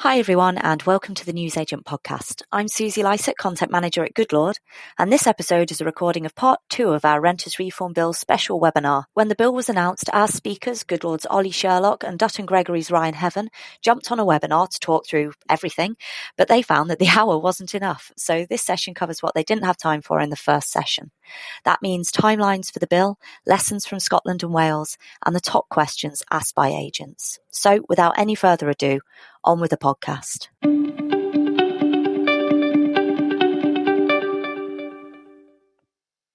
Hi, everyone, and welcome to the Newsagent podcast. I'm Susie Lysaght, Content Manager at Goodlord, and this episode is a recording of part two of our Renters Reform Bill special webinar. When the bill was announced, our speakers, Goodlord's Oli Sherlock and Dutton Gregory's Ryan Heaven, jumped on a webinar to talk through everything, but they found that the hour wasn't enough, so this session covers what they didn't have time for in the first session. That means timelines for the bill, lessons from Scotland and Wales, and the top questions asked by agents. So, without any further ado, on with the podcast.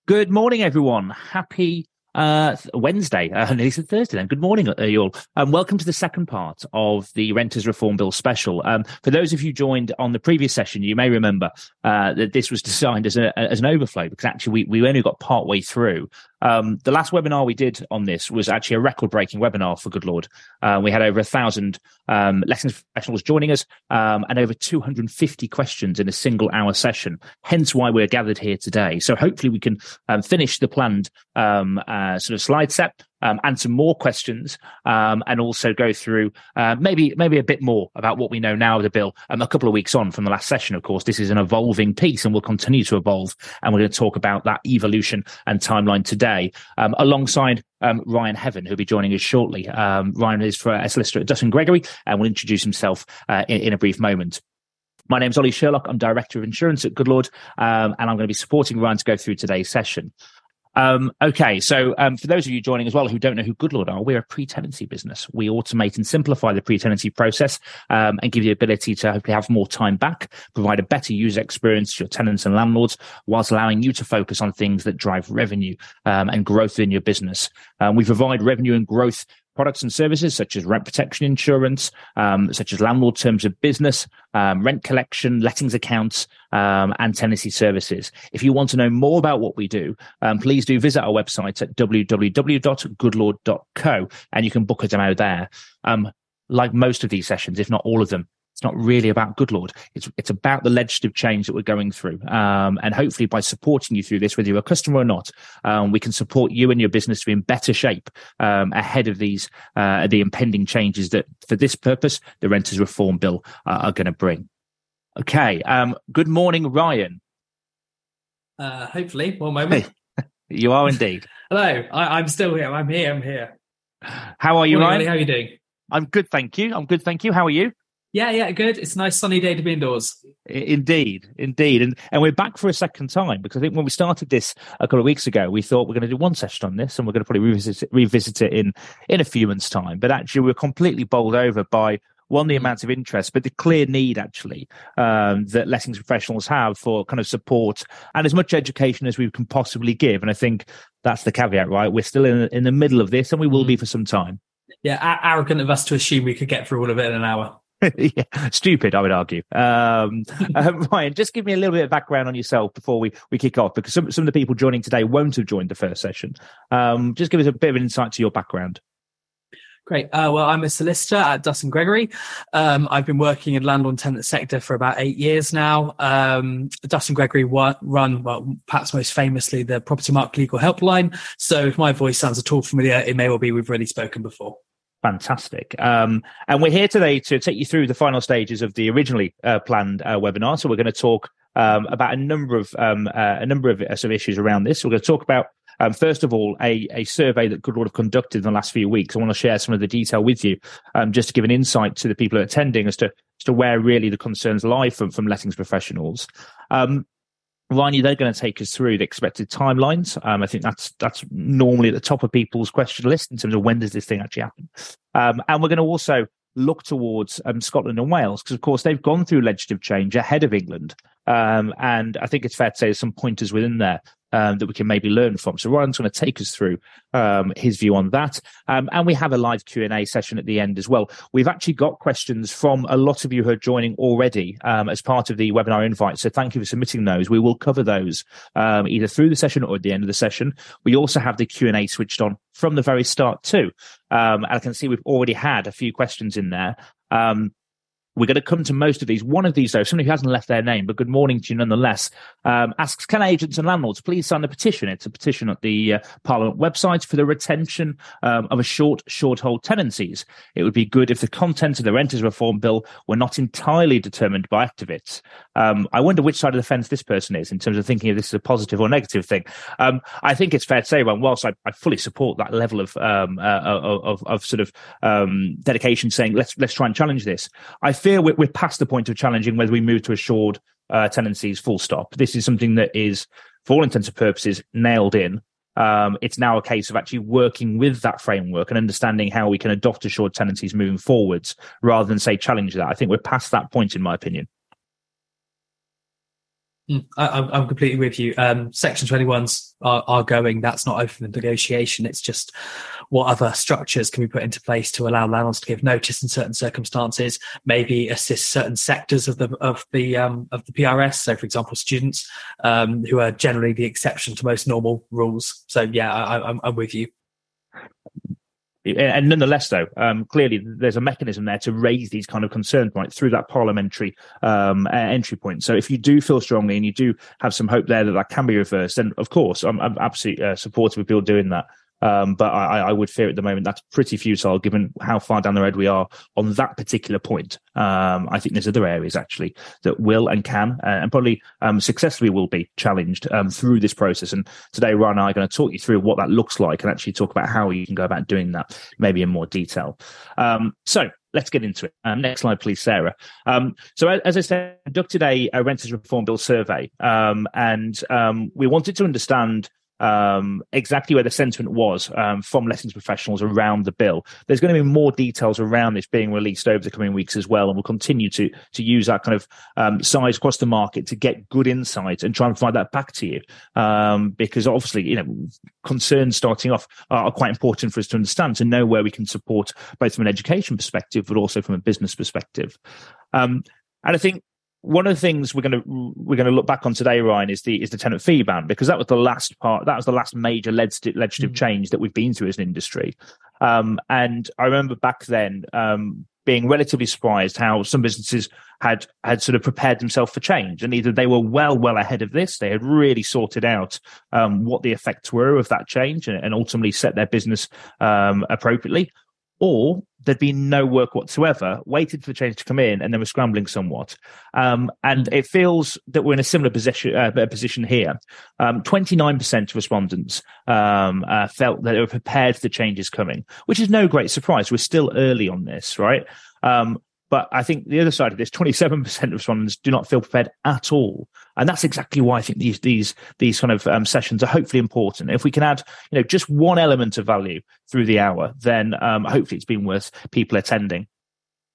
Good morning, everyone. Happy uh, Wednesday, uh, it's Thursday then. Good morning, uh, you all. Um, welcome to the second part of the Renters Reform Bill special. Um, for those of you joined on the previous session, you may remember uh, that this was designed as, a, as an overflow because actually we, we only got part way through. Um, the last webinar we did on this was actually a record breaking webinar for Goodlord. Uh, we had over a thousand um, lettings professionals joining us um, and over 250 questions in a single hour session, hence why we're gathered here today. So hopefully we can um, finish the planned um, uh, sort of slide set um, answer more questions, um, and also go through uh, maybe maybe a bit more about what we know now of the bill. Um, a couple of weeks on from the last session, of course, this is an evolving piece and will continue to evolve. And we're going to talk about that evolution and timeline today, um, alongside um, Ryan Heaven, who'll be joining us shortly. Um, Ryan is for a solicitor at Dutton Gregory and will introduce himself uh, in, in a brief moment. My name's Oli Sherlock. I'm Director of Insurance at Goodlord, um, and I'm going to be supporting Ryan to go through today's session. Um, okay, so um, for those of you joining as well who don't know who Goodlord are, we're a pre-tenancy business. We automate and simplify the pre-tenancy process um, and give you the ability to hopefully have more time back, provide a better user experience to your tenants and landlords, whilst allowing you to focus on things that drive revenue um, and growth in your business. Um, we provide revenue and growth products and services such as rent protection insurance, um, such as landlord terms of business, um, rent collection, lettings accounts, um, and tenancy services. If you want to know more about what we do, um, please do visit our website at www.goodlord.co and you can book a demo there. Um, like most of these sessions, if not all of them, it's not really about Goodlord. It's it's about the legislative change that we're going through, um, and hopefully by supporting you through this, whether you're a customer or not, um, we can support you and your business to be in better shape um, ahead of these uh, the impending changes that, for this purpose, the Renters Reform Bill uh, are going to bring. Okay. Um, good morning, Ryan. Uh, hopefully, one moment. you are indeed. Hello, I, am still here. I'm here. I'm here. How are you, morning, Ryan? How are you doing? I'm good, thank you. I'm good, thank you. How are you? Yeah, yeah, good. It's a nice sunny day to be indoors. Indeed, indeed, and and we're back for a second time because I think when we started this a couple of weeks ago, we thought we're going to do one session on this, and we're going to probably revisit it, revisit it in in a few months' time. But actually, we we're completely bowled over by one the amount of interest, but the clear need actually um, that lettings professionals have for kind of support and as much education as we can possibly give. And I think that's the caveat, right? We're still in in the middle of this, and we will be mm. for some time. Yeah, arrogant of us to assume we could get through all of it in an hour. yeah, stupid, I would argue. Um, uh, Ryan, just give me a little bit of background on yourself before we, we kick off, because some, some of the people joining today won't have joined the first session. Um, just give us a bit of insight to your background. Great. Uh, well, I'm a solicitor at Dutton Gregory. Um, I've been working in landlord tenant sector for about eight years now. Um, Dutton Gregory run, well, perhaps most famously, the Propertymark Legal Helpline. So if my voice sounds at all familiar, it may well be we've really spoken before. Fantastic. Um, and we're here today to take you through the final stages of the originally uh, planned uh, webinar. So we're going to talk um, about a number of um, uh, a number of uh, of issues around this. We're going to talk about um, first of all, a, a survey that Goodlord have conducted in the last few weeks. I want to share some of the detail with you, um, just to give an insight to the people attending as to as to where really the concerns lie from from lettings professionals. Um, Ryan, they're going to take us through the expected timelines. Um, I think that's that's normally at the top of people's question list in terms of when does this thing actually happen. Um, and we're going to also look towards um, Scotland and Wales because, of course, they've gone through legislative change ahead of England. Um, and I think it's fair to say there's some pointers within there um, that we can maybe learn from. So Ryan's going to take us through um, his view on that, um, and we have a live Q and A session at the end as well. We've actually got questions from a lot of you who are joining already um, as part of the webinar invite. So thank you for submitting those. We will cover those um, either through the session or at the end of the session. We also have the Q and A switched on from the very start too. Um, and I can see we've already had a few questions in there. Um, we're going to come to most of these. One of these, though, somebody who hasn't left their name, but good morning to you nonetheless, um, asks, can agents and landlords please sign a petition? It's a petition at the uh, Parliament website for the retention um, of a short, short hold tenancies. It would be good if the content of the Renters Reform Bill were not entirely determined by activists. Um, I wonder which side of the fence this person is in terms of thinking if this is a positive or negative thing. Um, I think it's fair to say, well, whilst I, I fully support that level of, um, uh, of, of, sort of um, dedication saying, let's, let's try and challenge this, I fear we're, we're past the point of challenging whether we move to assured uh, tenancies full stop. This is something that is, for all intents and purposes, nailed in. Um, it's now a case of actually working with that framework and understanding how we can adopt assured tenancies moving forwards rather than say challenge that. I think we're past that point, in my opinion. Hmm, I, am completely with you. Um, Section 21s are, are, going. That's not open for negotiation. It's just what other structures can be put into place to allow landlords to give notice in certain circumstances, maybe assist certain sectors of the of the um, of the PRS. So, for example, students um, who are generally the exception to most normal rules. So, yeah, I, I'm with you and nonetheless, though, um, clearly there's a mechanism there to raise these kind of concerns right through that parliamentary um, entry point. So if you do feel strongly and you do have some hope there that that can be reversed, then of course I'm, I'm absolutely uh, supportive of people doing that. Um, but I, I, would fear at the moment that's pretty futile given how far down the road we are on that particular point. Um, I think there's other areas actually that will and can uh, and probably um, successfully will be challenged um, through this process. And today, Ryan and I are going to talk you through what that looks like and actually talk about how you can go about doing that maybe in more detail. Um, so let's get into it. Um, next slide, please, Sarah. Um, so, as I said, conducted a, a renters reform bill survey, um, and um, we wanted to understand um, exactly where the sentiment was um, from lettings professionals around the bill. There's going to be more details around this being released over the coming weeks as well, and we'll continue to to use that kind of um, size across the market to get good insight and try and provide that back to you. Um, because obviously, you know, concerns starting off are, are, quite important for us to understand to know where we can support both from an education perspective, but also from a business perspective. Um, and I think one of the things we're going to we're going to look back on today, Ryan, is the is the tenant fee ban because that was the last part. That was the last major legislative mm-hmm. change that we've been through as an industry. Um, and I remember back then um, being relatively surprised how some businesses had had sort of prepared themselves for change, and either they were well well ahead of this, they had really sorted out um, what the effects were of that change, and, and ultimately set their business um, appropriately, or there'd been no work whatsoever, waited for the change to come in, and then we're scrambling somewhat. Um, and it feels that we're in a similar position uh, position here. Um, 29% of respondents um, uh, felt that they were prepared for the changes coming, which is no great surprise. We're still early on this, right? Um, but I think the other side of this, 27% of respondents do not feel prepared at all. And that's exactly why I think these, these, these kind of um, sessions are hopefully important. If we can add, you know, just one element of value through the hour, then um, hopefully it's been worth people attending.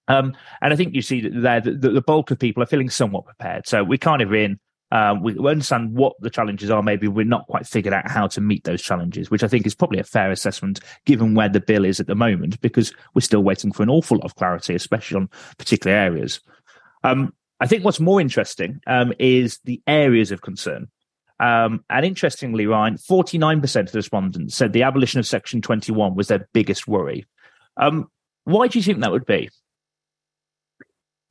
Um, and I think you see that the, the, bulk of people are feeling somewhat prepared. So we're kind of in um, we understand what the challenges are. Maybe we're not quite figured out how to meet those challenges, which I think is probably a fair assessment given where the bill is at the moment, because we're still waiting for an awful lot of clarity, especially on particular areas. Um, I think what's more interesting um, is the areas of concern. Um, and interestingly, Ryan, 49% of the respondents said the abolition of Section 21 was their biggest worry. Um, why do you think that would be?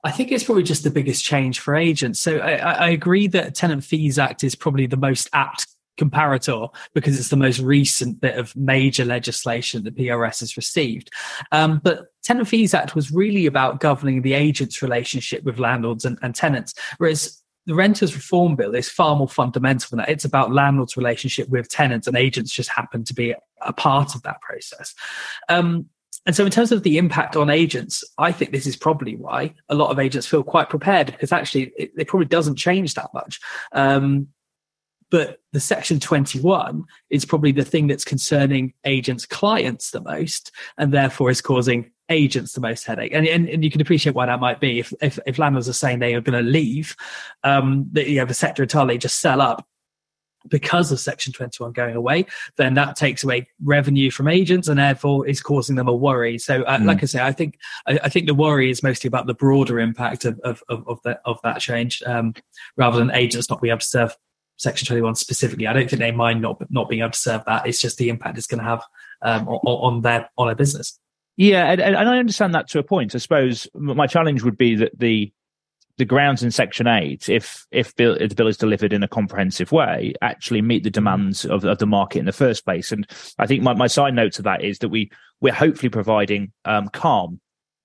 I think it's probably just the biggest change for agents. So I, I, agree that Tenant Fees Act is probably the most apt comparator because it's the most recent bit of major legislation the PRS has received. Um, but Tenant Fees Act was really about governing the agent's relationship with landlords and, and tenants, whereas the Renters Reform Bill is far more fundamental than that. It's about landlords' relationship with tenants, and agents just happen to be a part of that process. Um, and so, in terms of the impact on agents, I think this is probably why a lot of agents feel quite prepared because actually it, it probably doesn't change that much. Um, but the section 21 is probably the thing that's concerning agents' clients the most, and therefore is causing agents the most headache. And, and, and you can appreciate why that might be. If, if, if landlords are saying they are going to leave, um, the, you know, the sector entirely just sell up, because of Section 21 going away, then that takes away revenue from agents and therefore is causing them a worry. So, uh, mm. like I say, I think I, I, think the worry is mostly about the broader impact of of of, of, the, of that change, um, rather than agents not being able to serve Section 21 specifically. I don't think they mind not not being able to serve that. It's just the impact it's going to have um, on, on their on their business. Yeah, and, and I understand that to a point. I suppose my challenge would be that the the grounds in Section Eight, if if, bill, the bill is delivered in a comprehensive way, actually meet the demands of, of the market in the first place. And I think my, my side note to that is that we we're hopefully providing um, calm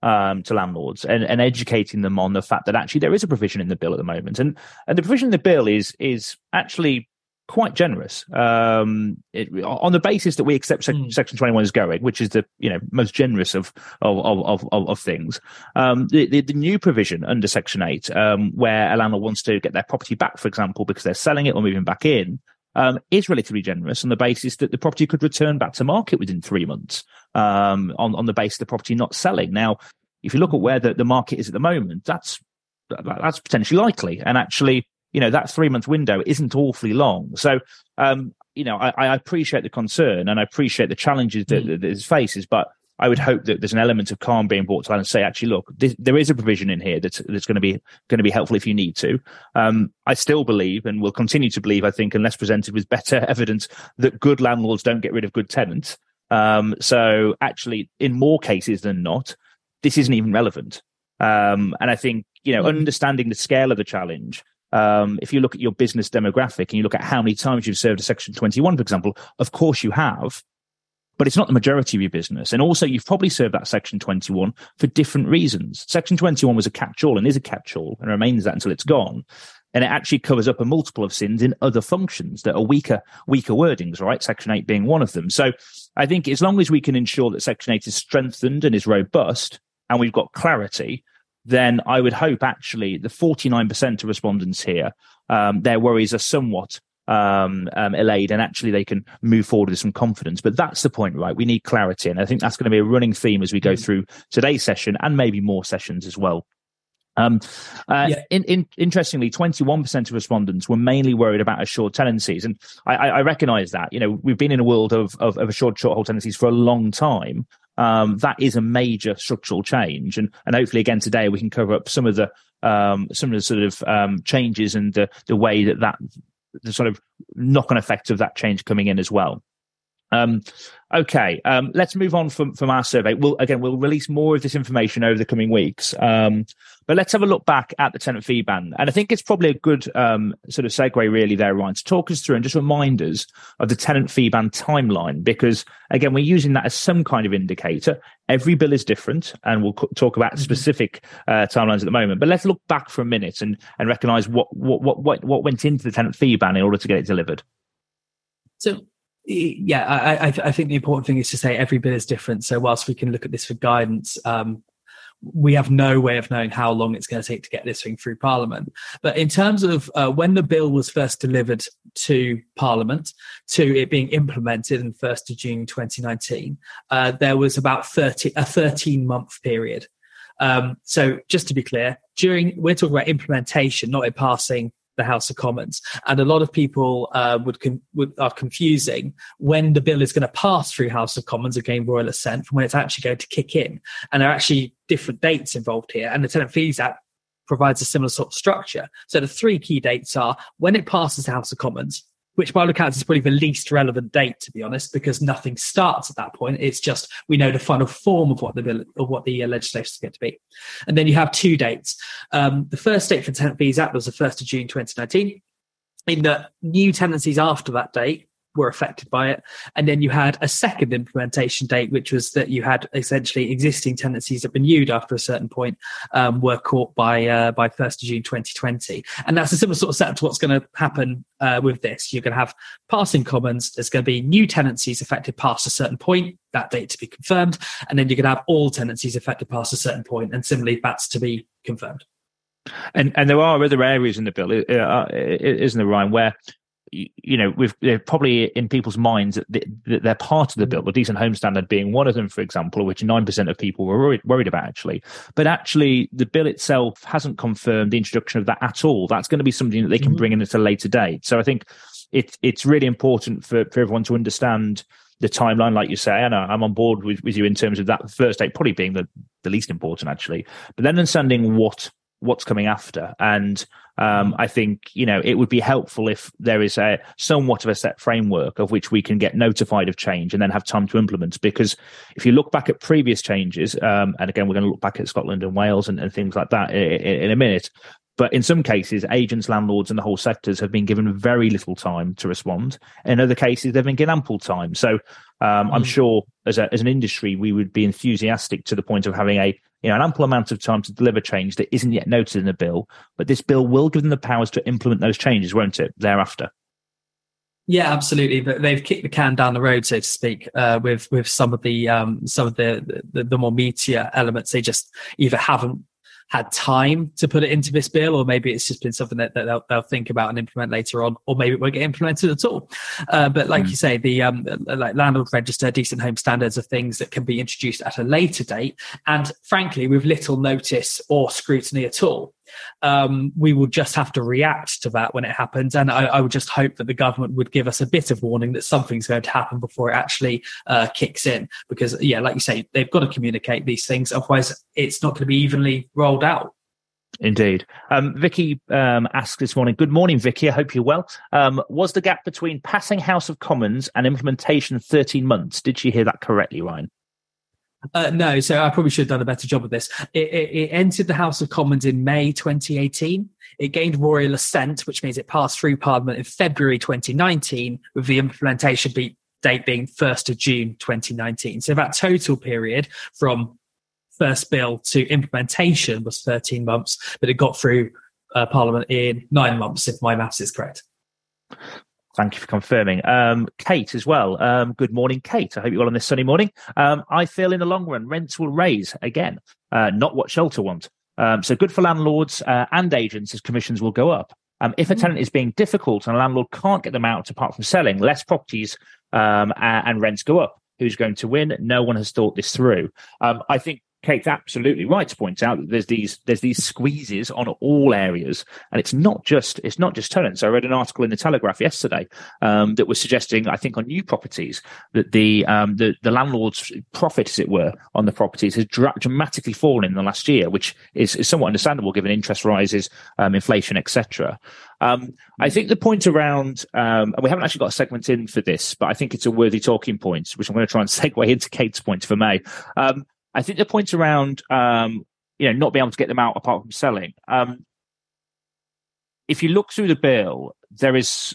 um, to landlords and, and educating them on the fact that actually there is a provision in the bill at the moment, and and the provision in the bill is is actually quite generous um, it, on the basis that we accept sec- mm. Section 21 is going, which is the you know most generous of of of of, of things. Um, the, the, the new provision under Section 8, um, where a landlord wants to get their property back, for example, because they're selling it or moving back in. Um, is relatively generous on the basis that the property could return back to market within three months um, on, on the basis of the property not selling. Now, if you look at where the, the market is at the moment, that's that's potentially likely. And actually, you know, that three month window isn't awfully long. So, um, you know, I, I, appreciate the concern and I appreciate the challenges that, mm. that it faces, but I would hope that there's an element of calm being brought to light and say, actually, look, this, there is a provision in here that's, that's going to be going to be helpful if you need to. Um, I still believe and will continue to believe, I think, unless presented with better evidence, that good landlords don't get rid of good tenants. Um, so actually, in more cases than not, this isn't even relevant. Um, and I think you know, mm. understanding the scale of the challenge um, if you look at your business demographic and you look at how many times you've served a Section 21, for example, of course you have, but it's not the majority of your business. And also, you've probably served that Section 21 for different reasons. Section 21 was a catch-all and is a catch-all and remains that until it's gone. And it actually covers up a multiple of sins in other functions that are weaker, weaker wordings, right? Section 8 being one of them. So I think as long as we can ensure that Section 8 is strengthened and is robust and we've got clarity, then I would hope actually the 49% of respondents here, um, their worries are somewhat um, um, allayed and actually they can move forward with some confidence. But that's the point, right? We need clarity. And I think that's going to be a running theme as we go mm. through today's session and maybe more sessions as well. Um, uh, yeah. in, in, interestingly, 21% of respondents were mainly worried about assured tenancies. And I, I, I recognize that, you know, we've been in a world of, of, of assured short hold tenancies for a long time um, that is a major structural change. And, and hopefully again today we can cover up some of the, um, some of the sort of, um, changes and the, the way that that, the sort of knock on effect of that change coming in as well. Um, okay, um, let's move on from, from our survey. We'll again we'll release more of this information over the coming weeks. Um, but let's have a look back at the tenant fee ban, and I think it's probably a good um, sort of segue really there, Ryan, to talk us through and just remind us of the tenant fee ban timeline, because again we're using that as some kind of indicator. Every bill is different, and we'll talk about mm-hmm. specific uh, timelines at the moment. But let's look back for a minute and and recognise what what what what went into the tenant fee ban in order to get it delivered. So yeah, I, I, think the important thing is to say every bill is different. So whilst we can look at this for guidance, um, we have no way of knowing how long it's going to take to get this thing through Parliament. But in terms of uh, when the bill was first delivered to Parliament, to it being implemented in 1st of June 2019, uh, there was about 30, a 13 month period. Um, so just to be clear, during we're talking about implementation, not it passing the House of Commons, and a lot of people uh, would, con- would, are confusing when the bill is going to pass through House of Commons and gain royal assent from when it's actually going to kick in. And there are actually different dates involved here, and the Tenant Fees Act provides a similar sort of structure. So the three key dates are when it passes the House of Commons, which by all accounts is probably the least relevant date, to be honest, because nothing starts at that point. It's just we know the final form of what the bill of what the uh, legislation is going to be, and then you have two dates. Um, the first date for Tenant Fees Act was the first of June 2019. In the new tenancies after that date were affected by it. And then you had a second implementation date, which was that you had essentially existing tenancies that renewed after a certain point um, were caught by uh, by 1st of June 2020. And that's a similar sort of setup to what's going to happen uh, with this. You're going to have passing commons. There's going to be new tenancies affected past a certain point, that date to be confirmed. And then you're going to have all tenancies affected past a certain point, and similarly, that's to be confirmed. And and there are other areas in the bill, uh, uh isn't there, Ryan, where you know, with they're probably in people's minds that they're part of the bill, the decent home standard being one of them, for example, which 9% of people were worried, worried about actually. But actually, the bill itself hasn't confirmed the introduction of that at all. That's going to be something that they can mm-hmm. bring in at a later date. So I think it's it's really important for, for everyone to understand the timeline, like you say, and I'm on board with, with you in terms of that first date probably being the, the least important, actually. But then understanding what what's coming after. And um, I think you know it would be helpful if there is a somewhat of a set framework of which we can get notified of change and then have time to implement. Because if you look back at previous changes, um, and again we're going to look back at Scotland and Wales and, and things like that in, in a minute. But in some cases, agents, landlords, and the whole sectors have been given very little time to respond. In other cases, they've been given ample time. So um, mm. I'm sure as, a, as an industry, we would be enthusiastic to the point of having a you know an ample amount of time to deliver change that isn't yet noted in the bill. But this bill will give them the powers to implement those changes, won't it? Thereafter. Yeah, absolutely. But they've kicked the can down the road, so to speak, uh, with with some of the um, some of the, the, the more meatier elements. They just either haven't had time to put it into this bill, or maybe it's just been something that, that they'll, they'll, think about and implement later on, or maybe it won't get implemented at all. Uh, but like mm. you say, the um, like landlord register, decent home standards are things that can be introduced at a later date, and frankly, with little notice or scrutiny at all um, we will just have to react to that when it happens. And I, I, would just hope that the government would give us a bit of warning that something's going to happen before it actually uh, kicks in. Because, yeah, like you say, they've got to communicate these things. Otherwise, it's not going to be evenly rolled out. Indeed. Um, Vicky um, asked this morning, Good morning, Vicky. I hope you're well. Um, was the gap between passing House of Commons and implementation 13 months? Did she hear that correctly, Ryan? Uh, no, so I probably should have done a better job of this. It, it, it, entered the House of Commons in May 2018. It gained royal assent, which means it passed through Parliament in February 2019, with the implementation be, date being 1st of June 2019. So that total period from first bill to implementation was 13 months, but it got through uh, Parliament in nine months, if my maths is correct. Thank you for confirming. Um, Kate as well. Um, good morning, Kate. I hope you're well on this sunny morning. Um, I feel in the long run, rents will raise again, uh, not what shelter want. Um, so good for landlords uh, and agents as commissions will go up. Um, if a tenant is being difficult and a landlord can't get them out apart from selling, less properties um, and, and, rents go up. Who's going to win? No one has thought this through. I think Kate's absolutely right to point out that there's these there's these squeezes on all areas, and it's not just it's not just tenants. I read an article in the Telegraph yesterday um, that was suggesting, I think, on new properties that the um, the the landlord's profit, as it were, on the properties has dra- dramatically fallen in the last year, which is, is somewhat understandable given interest rises, um, inflation, etc. Um, I think the point around, um, and we haven't actually got a segment in for this, but I think it's a worthy talking point, which I'm going to try and segue into Kate's point, for may. Um, I think the points around um, you know not being able to get them out apart from selling. Um, if you look through the bill, there is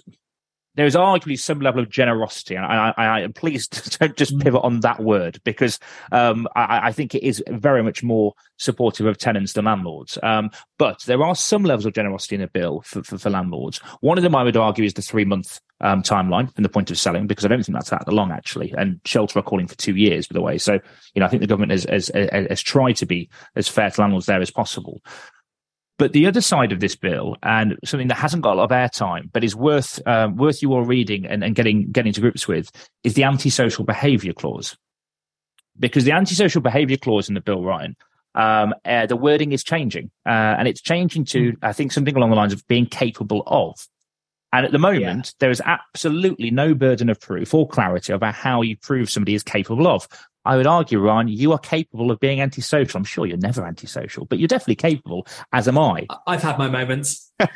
there is arguably some level of generosity, and I, I, I please don't just mm. pivot on that word because um, I, I, think it is very much more supportive of tenants than landlords. Um, but there are some levels of generosity in the bill for, for, for landlords. One of them, I would argue, is the three month um, timeline from the point of selling because I don't think that's that long actually. And Shelter are calling for two years, by the way. So you know, I think the government has has, has tried to be as fair to landlords there as possible. But the other side of this bill, and something that hasn't got a lot of airtime, but is worth uh, worth you all reading and, and getting getting to grips with, is the antisocial behaviour clause. Because the antisocial behaviour clause in the bill, Ryan, um, uh, the wording is changing, uh, and it's changing to I think something along the lines of being capable of. And at the moment, yeah. there is absolutely no burden of proof or clarity about how you prove somebody is capable of. I would argue, Ryan, you are capable of being antisocial. I'm sure you're never antisocial, but you're definitely capable, as am I. I've had my moments.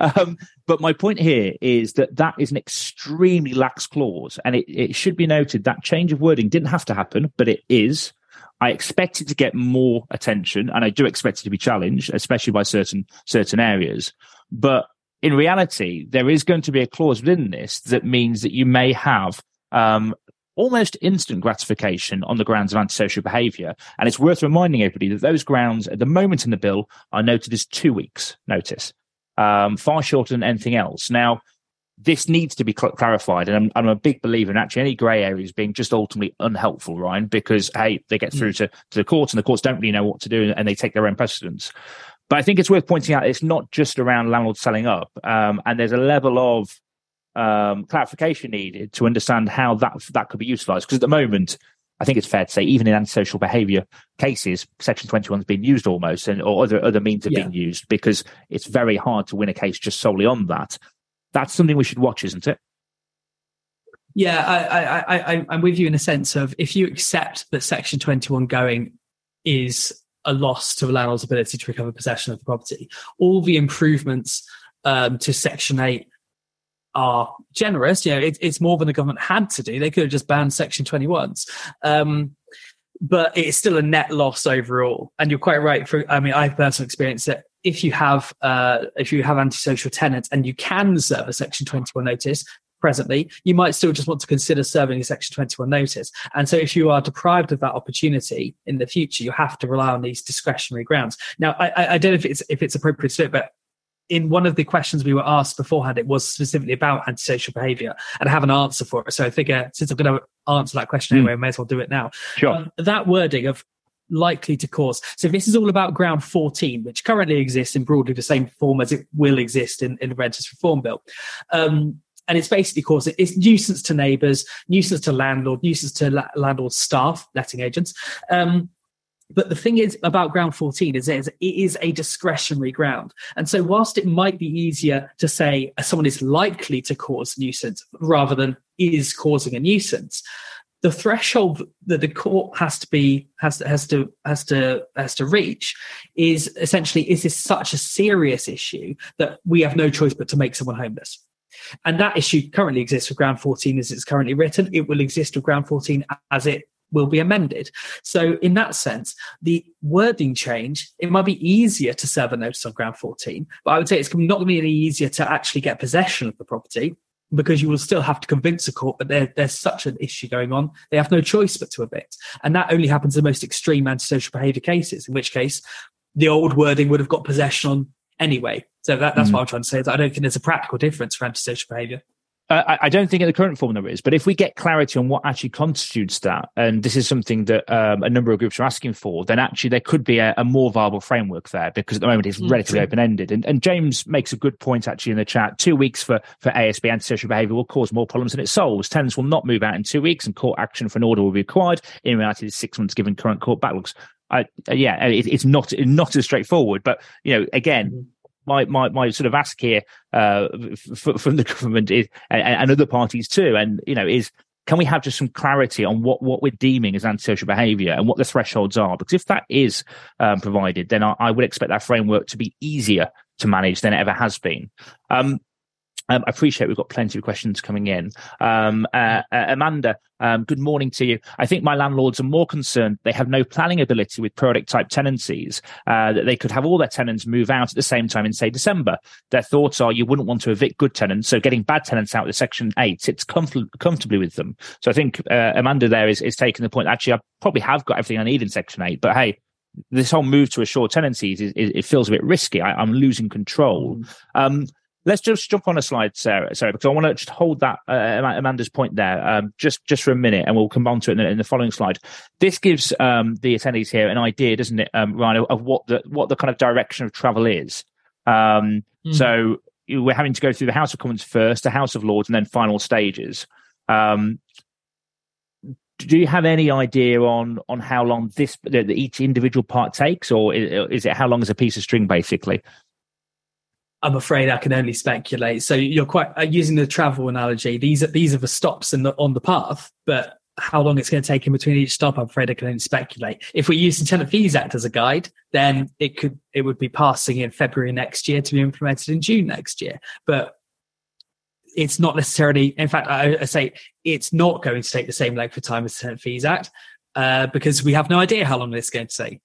um, but my point here is that that is an extremely lax clause. And it, it should be noted that change of wording didn't have to happen, but it is. I expect it to get more attention and I do expect it to be challenged, especially by certain, certain areas. But in reality, there is going to be a clause within this that means that you may have um, almost instant gratification on the grounds of antisocial behaviour. And it's worth reminding everybody that those grounds at the moment in the bill are noted as two weeks notice, um, far shorter than anything else. Now, this needs to be cl- clarified. And I'm, I'm, a big believer in actually any grey areas being just ultimately unhelpful, Ryan, because, hey, they get through mm. to, to the courts and the courts don't really know what to do and they take their own precedents. But I think it's worth pointing out it's not just around landlords selling up. Um, and there's a level of um, clarification needed to understand how that that could be utilised. Because at the moment, I think it's fair to say, even in antisocial behaviour cases, Section 21 has been used almost, and or other other means are yeah. being used because it's very hard to win a case just solely on that. That's something we should watch, isn't it? Yeah, I, I, I, I'm with you in a sense of if you accept that Section 21 going is a loss to the landlord's ability to recover possession of the property. All the improvements um, to Section 8 are generous. You know, it, it's more than the government had to do. They could have just banned Section 21s. Um, but it's still a net loss overall. And you're quite right. For I mean, I've personal experience that if you have uh, if you have antisocial tenants and you can serve a Section 21 notice, presently, you might still just want to consider serving a Section 21 notice. And so, if you are deprived of that opportunity in the future, you have to rely on these discretionary grounds. Now, I, I don't know if it's if it's appropriate to do it, but in one of the questions we were asked beforehand, it was specifically about antisocial behaviour, and I have an answer for it. So I figure since I'm going to answer that question mm. anyway, I may as well do it now. Sure. Um, that wording of likely to cause. So this is all about ground 14, which currently exists in broadly the same form as it will exist in, in the Renters Reform Bill. Um, and it's basically causing it's nuisance to neighbours, nuisance to landlord, nuisance to la- landlord staff, letting agents. Um, but the thing is about ground 14 is it is a discretionary ground. And so whilst it might be easier to say someone is likely to cause nuisance rather than is causing a nuisance, the threshold that the court has to be has to has to has to has to reach is essentially is this such a serious issue that we have no choice but to make someone homeless and that issue currently exists with ground 14 as it's currently written. It will exist with ground 14 as it will be amended. So, in that sense, the wording change, it might be easier to serve a notice on ground 14, but I would say it's not going to be any easier to actually get possession of the property because you will still have to convince a court that there, there's such an issue going on. They have no choice but to evict. And that only happens in the most extreme antisocial behaviour cases, in which case the old wording would have got possession on anyway. So that, that's mm. what I'm trying to say. I don't think there's a practical difference for antisocial behaviour. I, I, don't think in the current form there is, but if we get clarity on what actually constitutes that, and this is something that um, a number of groups are asking for, then actually there could be a, a more viable framework there because at the moment it's mm, relatively open ended. And, and, James makes a good point actually in the chat. Two weeks for, for ASB antisocial behaviour will cause more problems than it solves. Tenants will not move out in two weeks and court action for an order will be required. In reality, it's six months given current court backlogs. I, yeah, it, it's not not as straightforward, but you know, again, mm-hmm my my my sort of ask here uh, f- from the government is and, and, other parties too, and you know is can we have just some clarity on what what we're deeming as antisocial behaviour and what the thresholds are? Because if that is um, provided, then I, I, would expect that framework to be easier to manage than it ever has been. Um, um, I appreciate we've got plenty of questions coming in. Um, uh, uh, Amanda, um, good morning to you. I think my landlords are more concerned they have no planning ability with product type tenancies, uh, that they could have all their tenants move out at the same time in, say, December. Their thoughts are you wouldn't want to evict good tenants, so getting bad tenants out of Section 8 sits comf- comfortably with them. So I think uh, Amanda there is, is taking the point, actually, I probably have got everything I need in Section 8, but hey, this whole move to assured tenancies is, is, it feels a bit risky. I, am losing control. Mm. Um, Let's just jump on a slide, Sarah. Sorry, because I want to just hold that uh, Amanda's point there, um, just just for a minute, and we'll come on to it in the, in the following slide. This gives um, the attendees here an idea, doesn't it, um, Ryan, of what the what the kind of direction of travel is. Um, mm. So we're having to go through the House of Commons first, the House of Lords, and then final stages. Um, do you have any idea on on how long this each individual part takes, or is it how long is a piece of string, basically? I'm afraid I can only speculate. So you're quite uh, using the travel analogy. These are these are the stops the, on the path, but how long it's going to take in between each stop, I'm afraid I can only speculate. If we use the Tenant Fees Act as a guide, then it could it would be passing in February next year to be implemented in June next year. But it's not necessarily. In fact, I, I say it's not going to take the same length of time as the Tenant Fees Act uh, because we have no idea how long it's going to take.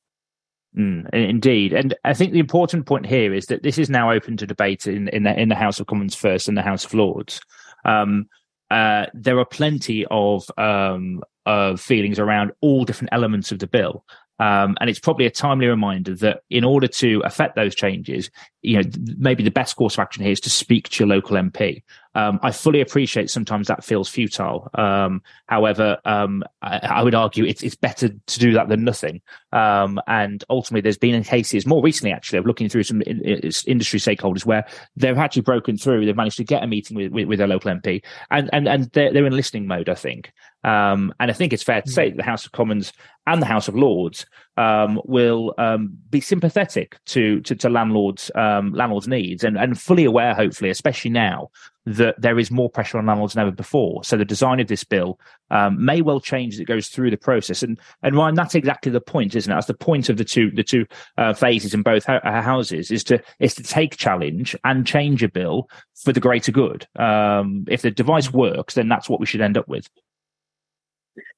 Mm, indeed, and I think the important point here is that this is now open to debate in in the, in the House of Commons first and the House of Lords. Um, uh, there are plenty of um, of feelings around all different elements of the bill. Um, and it's probably a timely reminder that in order to affect those changes, you know, maybe the best course of action here is to speak to your local MP. Um, I fully appreciate sometimes that feels futile. Um, however, um, I, I, would argue it's, it's better to do that than nothing. Um, and ultimately, there's been cases more recently, actually, of looking through some in, in, industry stakeholders where they've actually broken through. They've managed to get a meeting with, with, with their local MP, and and and they're, they're in listening mode, I think. Um, and I think it's fair to say that the House of Commons and the House of Lords um, will um, be sympathetic to to, to landlords um, landlords needs and, and fully aware, hopefully, especially now that there is more pressure on landlords than ever before. So the design of this bill um, may well change as it goes through the process. And and Ryan, that's exactly the point, isn't it? That's the point of the two the two uh, phases in both houses is to is to take challenge and change a bill for the greater good. Um, if the device works, then that's what we should end up with.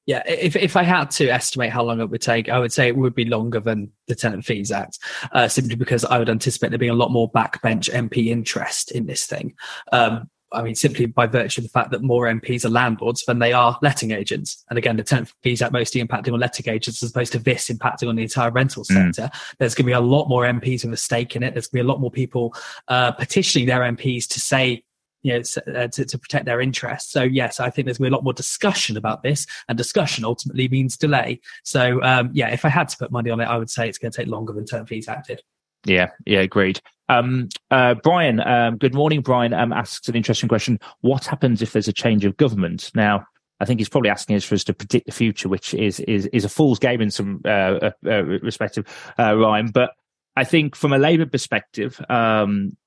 Yeah, if if I had to estimate how long it would take, I would say it would be longer than the Tenant Fees Act, uh, simply because I would anticipate there being a lot more backbench MP interest in this thing. Um, I mean, simply by virtue of the fact that more MPs are landlords than they are letting agents. And again, the Tenant Fees Act mostly impacting on letting agents as opposed to this impacting on the entire rental mm. sector. Mm. There's going to be a lot more MPs with a stake in it. There's going to be a lot more people uh, petitioning their MPs to say you know, uh, to, to protect their interests. So yes, I think there's going to be a lot more discussion about this, and discussion ultimately means delay. So um, yeah, if I had to put money on it, I would say it's going to take longer than Tenant Fees Act did. Yeah, yeah, agreed. Um, uh, Brian, um, good morning. Brian um, asks an interesting question. What happens if there's a change of government? Now, I think he's probably asking us for us to predict the future, which is is is a fool's game in some uh, uh, uh respective uh, rhyme. But I think from a Labour perspective, um,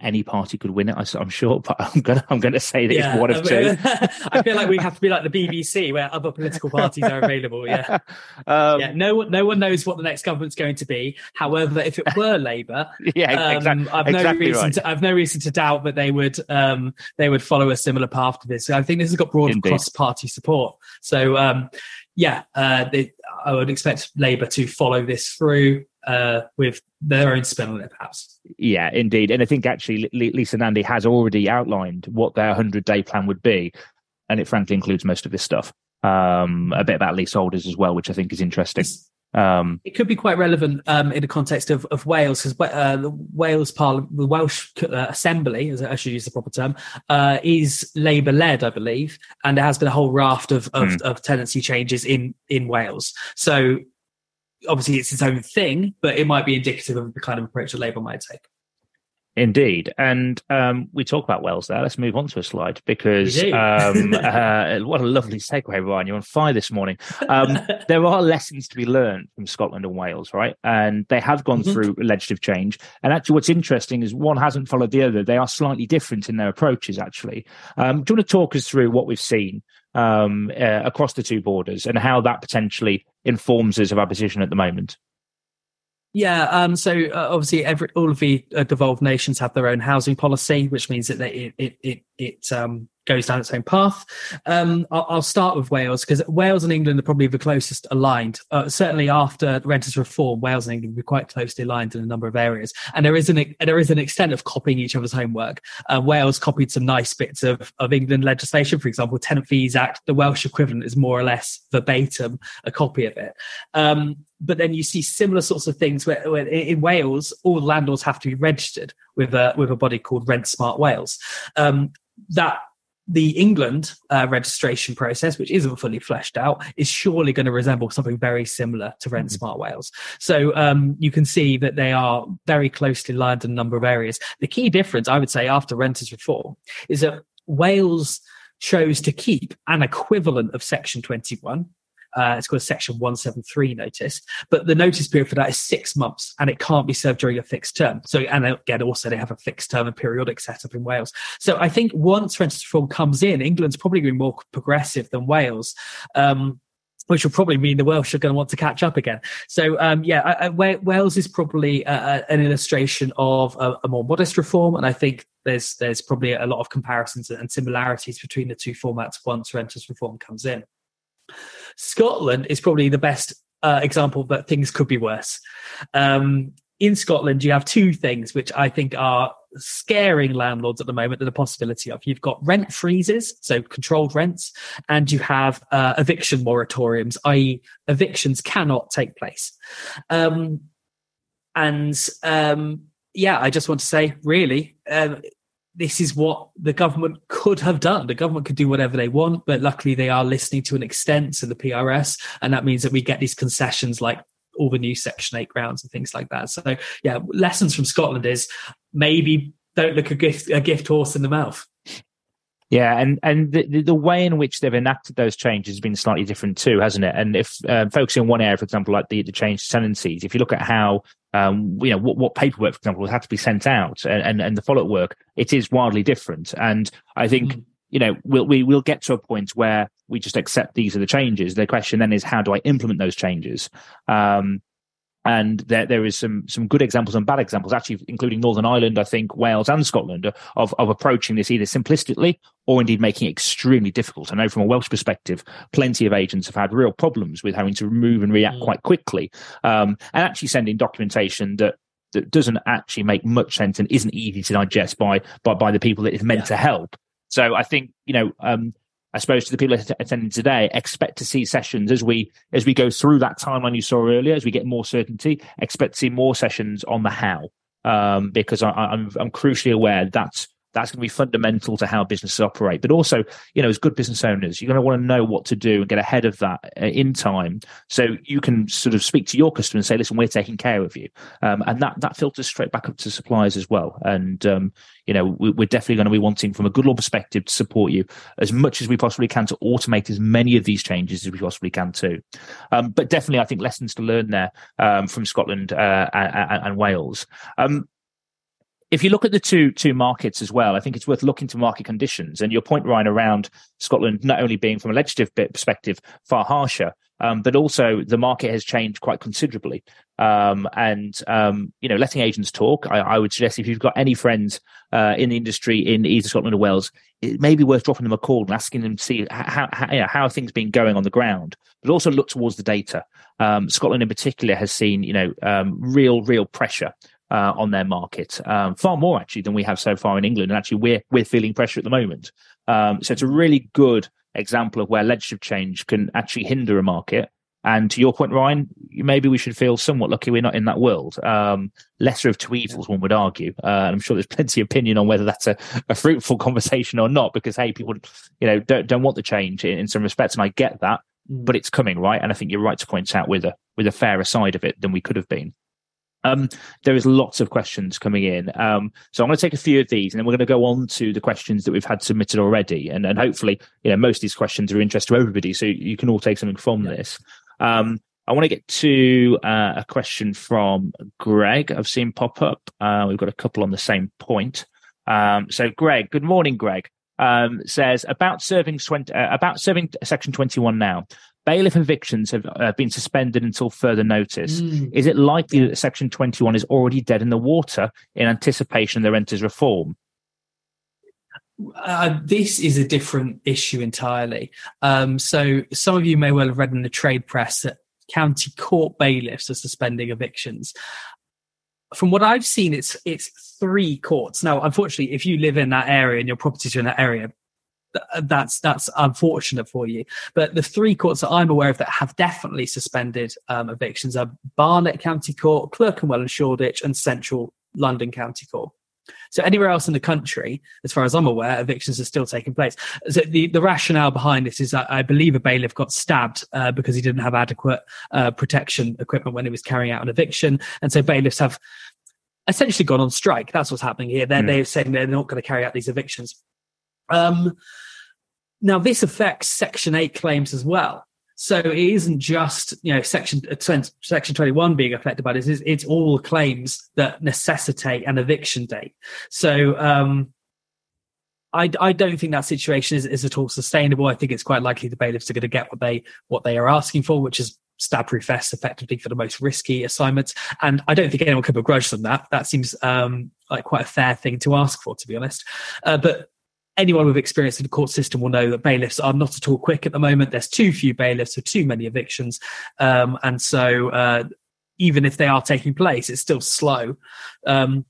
any party could win it. I, am sure, but I'm gonna I'm gonna say that yeah, it's one of two. I feel like we have to be like the BBC, where other political parties are available. Yeah, um, yeah. No one no one knows what the next government's going to be. However, if it were Labour, yeah, um, exactly, I've no exactly reason right. to I've no reason to doubt that they would um, they would follow a similar path to this. I think this has got broad cross party support. So um, yeah, uh, they, I would expect Labour to follow this through uh, with their own spin on it, perhaps. Yeah, indeed. And I think actually Lisa Nandy has already outlined what their 100 day plan would be. And it frankly includes most of this stuff. Um, a bit about leaseholders as well, which I think is interesting. Um, it could be quite relevant um, in the context of, of Wales because uh, the Wales Parliament, the Welsh uh, Assembly, as I should use the proper term, uh, is Labour led, I believe, and there has been a whole raft of, of, mm. of tenancy changes in in Wales. So obviously it's its own thing, but it might be indicative of the kind of approach that Labour might take. Indeed, and um, we talk about Wales there. Let's move on to a slide because um, uh, what a lovely segue, Ryan! You're on fire this morning. Um, there are lessons to be learned from Scotland and Wales, right? And they have gone mm-hmm. through legislative change. And actually, what's interesting is one hasn't followed the other. They are slightly different in their approaches. Actually, um, do you want to talk us through what we've seen um, uh, across the two borders and how that potentially informs us of our position at the moment? Yeah, um, so uh, obviously, every all of the uh, devolved nations have their own housing policy, which means that they, it it it, um, goes down its own path. Um, I'll, I'll, start with Wales because Wales and England are probably the closest aligned. Uh, certainly after renters reform, Wales and England will be quite closely aligned in a number of areas, and there is an there is an extent of copying each other's homework. Uh, Wales copied some nice bits of of England legislation, for example, Tenant Fees Act. The Welsh equivalent is more or less verbatim a copy of it. Um, but then you see similar sorts of things where, where, in Wales, all landlords have to be registered with a with a body called Rent Smart Wales. Um, that the England uh, registration process, which isn't fully fleshed out, is surely going to resemble something very similar to Rent mm-hmm. Smart Wales. So um, you can see that they are very closely aligned in a number of areas. The key difference, I would say, after renters reform is that Wales chose to keep an equivalent of Section 21 uh, it's called a Section 173 notice, but the notice period for that is six months and it can't be served during a fixed term. So, and again, also they have a fixed term and periodic setup in Wales. So I think once renters reform comes in, England's probably going to be more progressive than Wales. Um, which will probably mean the Welsh are going to want to catch up again. So, um, yeah, I, I, Wales is probably uh, an illustration of a, a, more modest reform, and I think there's there's probably a lot of comparisons and similarities between the two formats once renters reform comes in. Scotland is probably the best uh, example that things could be worse. Um, in Scotland, you have two things which I think are scaring landlords at the moment, the possibility of. You've got rent freezes, so controlled rents, and you have uh, eviction moratoriums, i.e., evictions cannot take place. Um, and um, yeah, I just want to say, really, um, this is what the government could have done. The government could do whatever they want, but luckily they are listening to an extent to the PRS. And that means that we get these concessions like all the new Section 8 grounds and things like that. So, yeah, lessons from Scotland is maybe don't look a gift, a gift horse in the mouth. Yeah, and and the, the way in which they've enacted those changes has been slightly different too, hasn't it? And if uh, focusing on one area, for example, like the the change to tenancies, if you look at how um, you know what, what paperwork, for example, had to be sent out and and, and the follow up work, it is wildly different. And I think mm. you know we'll we will get to a point where we just accept these are the changes. The question then is how do I implement those changes? Um, and there, there is some some good examples and bad examples, actually, including Northern Ireland, I think Wales and Scotland, of of approaching this either simplistically or indeed making it extremely difficult. I know from a Welsh perspective, plenty of agents have had real problems with having to move and react mm. quite quickly, um, and actually sending documentation that that doesn't actually make much sense and isn't easy to digest by by, by the people that is meant yeah. to help. So I think you know um, I suppose to the people attending today, expect to see sessions as we as we go through that timeline you saw earlier, as we get more certainty. Expect to see more sessions on the how, um, because I, I'm I'm crucially aware that's that's going to be fundamental to how businesses operate. But also, you know, as good business owners, you're going to want to know what to do and get ahead of that uh, in time, so you can sort of speak to your customer and say, "Listen, we're taking care of you," um, and that that filters straight back up to suppliers as well. And um, you know, we, are definitely going to be wanting, from a Goodlord perspective, to support you as much as we possibly can to automate as many of these changes as we possibly can too. Um, but definitely, I think lessons to learn there um, from Scotland uh, and, and, Wales. Um, if you look at the two two markets as well, I think it's worth looking to market conditions. And your point, Ryan, around Scotland not only being from a legislative perspective far harsher, um, but also the market has changed quite considerably. Um, and um, you know, letting agents talk. I, I, would suggest if you've got any friends uh, in the industry in either Scotland or Wales, it may be worth dropping them a call and asking them to see how how, you know, how things been going on the ground, but also look towards the data. Um, Scotland, in particular, has seen you know um, real real pressure uh, on their market, um, far more actually than we have so far in England. And actually, we're we're feeling pressure at the moment. Um, so it's a really good example of where legislative change can actually hinder a market. And to your point, Ryan, maybe we should feel somewhat lucky we're not in that world. Um, lesser of two evils, one would argue. Uh, and I'm sure there's plenty of opinion on whether that's a, a, fruitful conversation or not, because hey, people, you know, don't don't want the change in, in some respects, and I get that, but it's coming, right? And I think you're right to point out with a with a fairer side of it than we could have been. Um, there is lots of questions coming in. Um, so I'm going to take a few of these and then we're going to go on to the questions that we've had submitted already. And, and hopefully, you know, most of these questions are of interest to everybody. So you can all take something from yeah. this. Um, I want to get to uh, a question from Greg. I've seen pop up. Uh, we've got a couple on the same point. Um, so Greg, good morning, Greg. Um, says about serving 20, uh, about serving section 21 now bailiff evictions have uh, been suspended until further notice. Mm. Is it likely that Section 21 is already dead in the water in anticipation of the renters reform? Uh, this is a different issue entirely. Um, so, some of you may well have read in the trade press that county court bailiffs are suspending evictions. From what I've seen, it's it's three courts. Now, unfortunately, if you live in that area and your properties are in that area, that's that's unfortunate for you. But the three courts that I'm aware of that have definitely suspended um, evictions are Barnet County Court, Clerkenwell and Shoreditch, and Central London County Court. So anywhere else in the country, as far as I'm aware, evictions are still taking place. So the, the rationale behind this is that I believe a bailiff got stabbed uh, because he didn't have adequate uh, protection equipment when he was carrying out an eviction, and so bailiffs have essentially gone on strike. That's what's happening here. They're, mm. they're saying they're not going to carry out these evictions. Um, now, this affects Section 8 claims as well. So it isn't just you know section uh, section twenty one being affected by this. It's, it's, all claims that necessitate an eviction date. So um, I, I don't think that situation is, is at all sustainable. I think it's quite likely the bailiffs are going to get what they what they are asking for, which is stab proof vests effectively for the most risky assignments. And I don't think anyone could begrudge them that. That seems um, like quite a fair thing to ask for, to be honest. Uh, but anyone with experience in the court system will know that bailiffs are not at all quick at the moment. There's too few bailiffs, so too many evictions, um, and so uh, even if they are taking place, it's still slow. Um,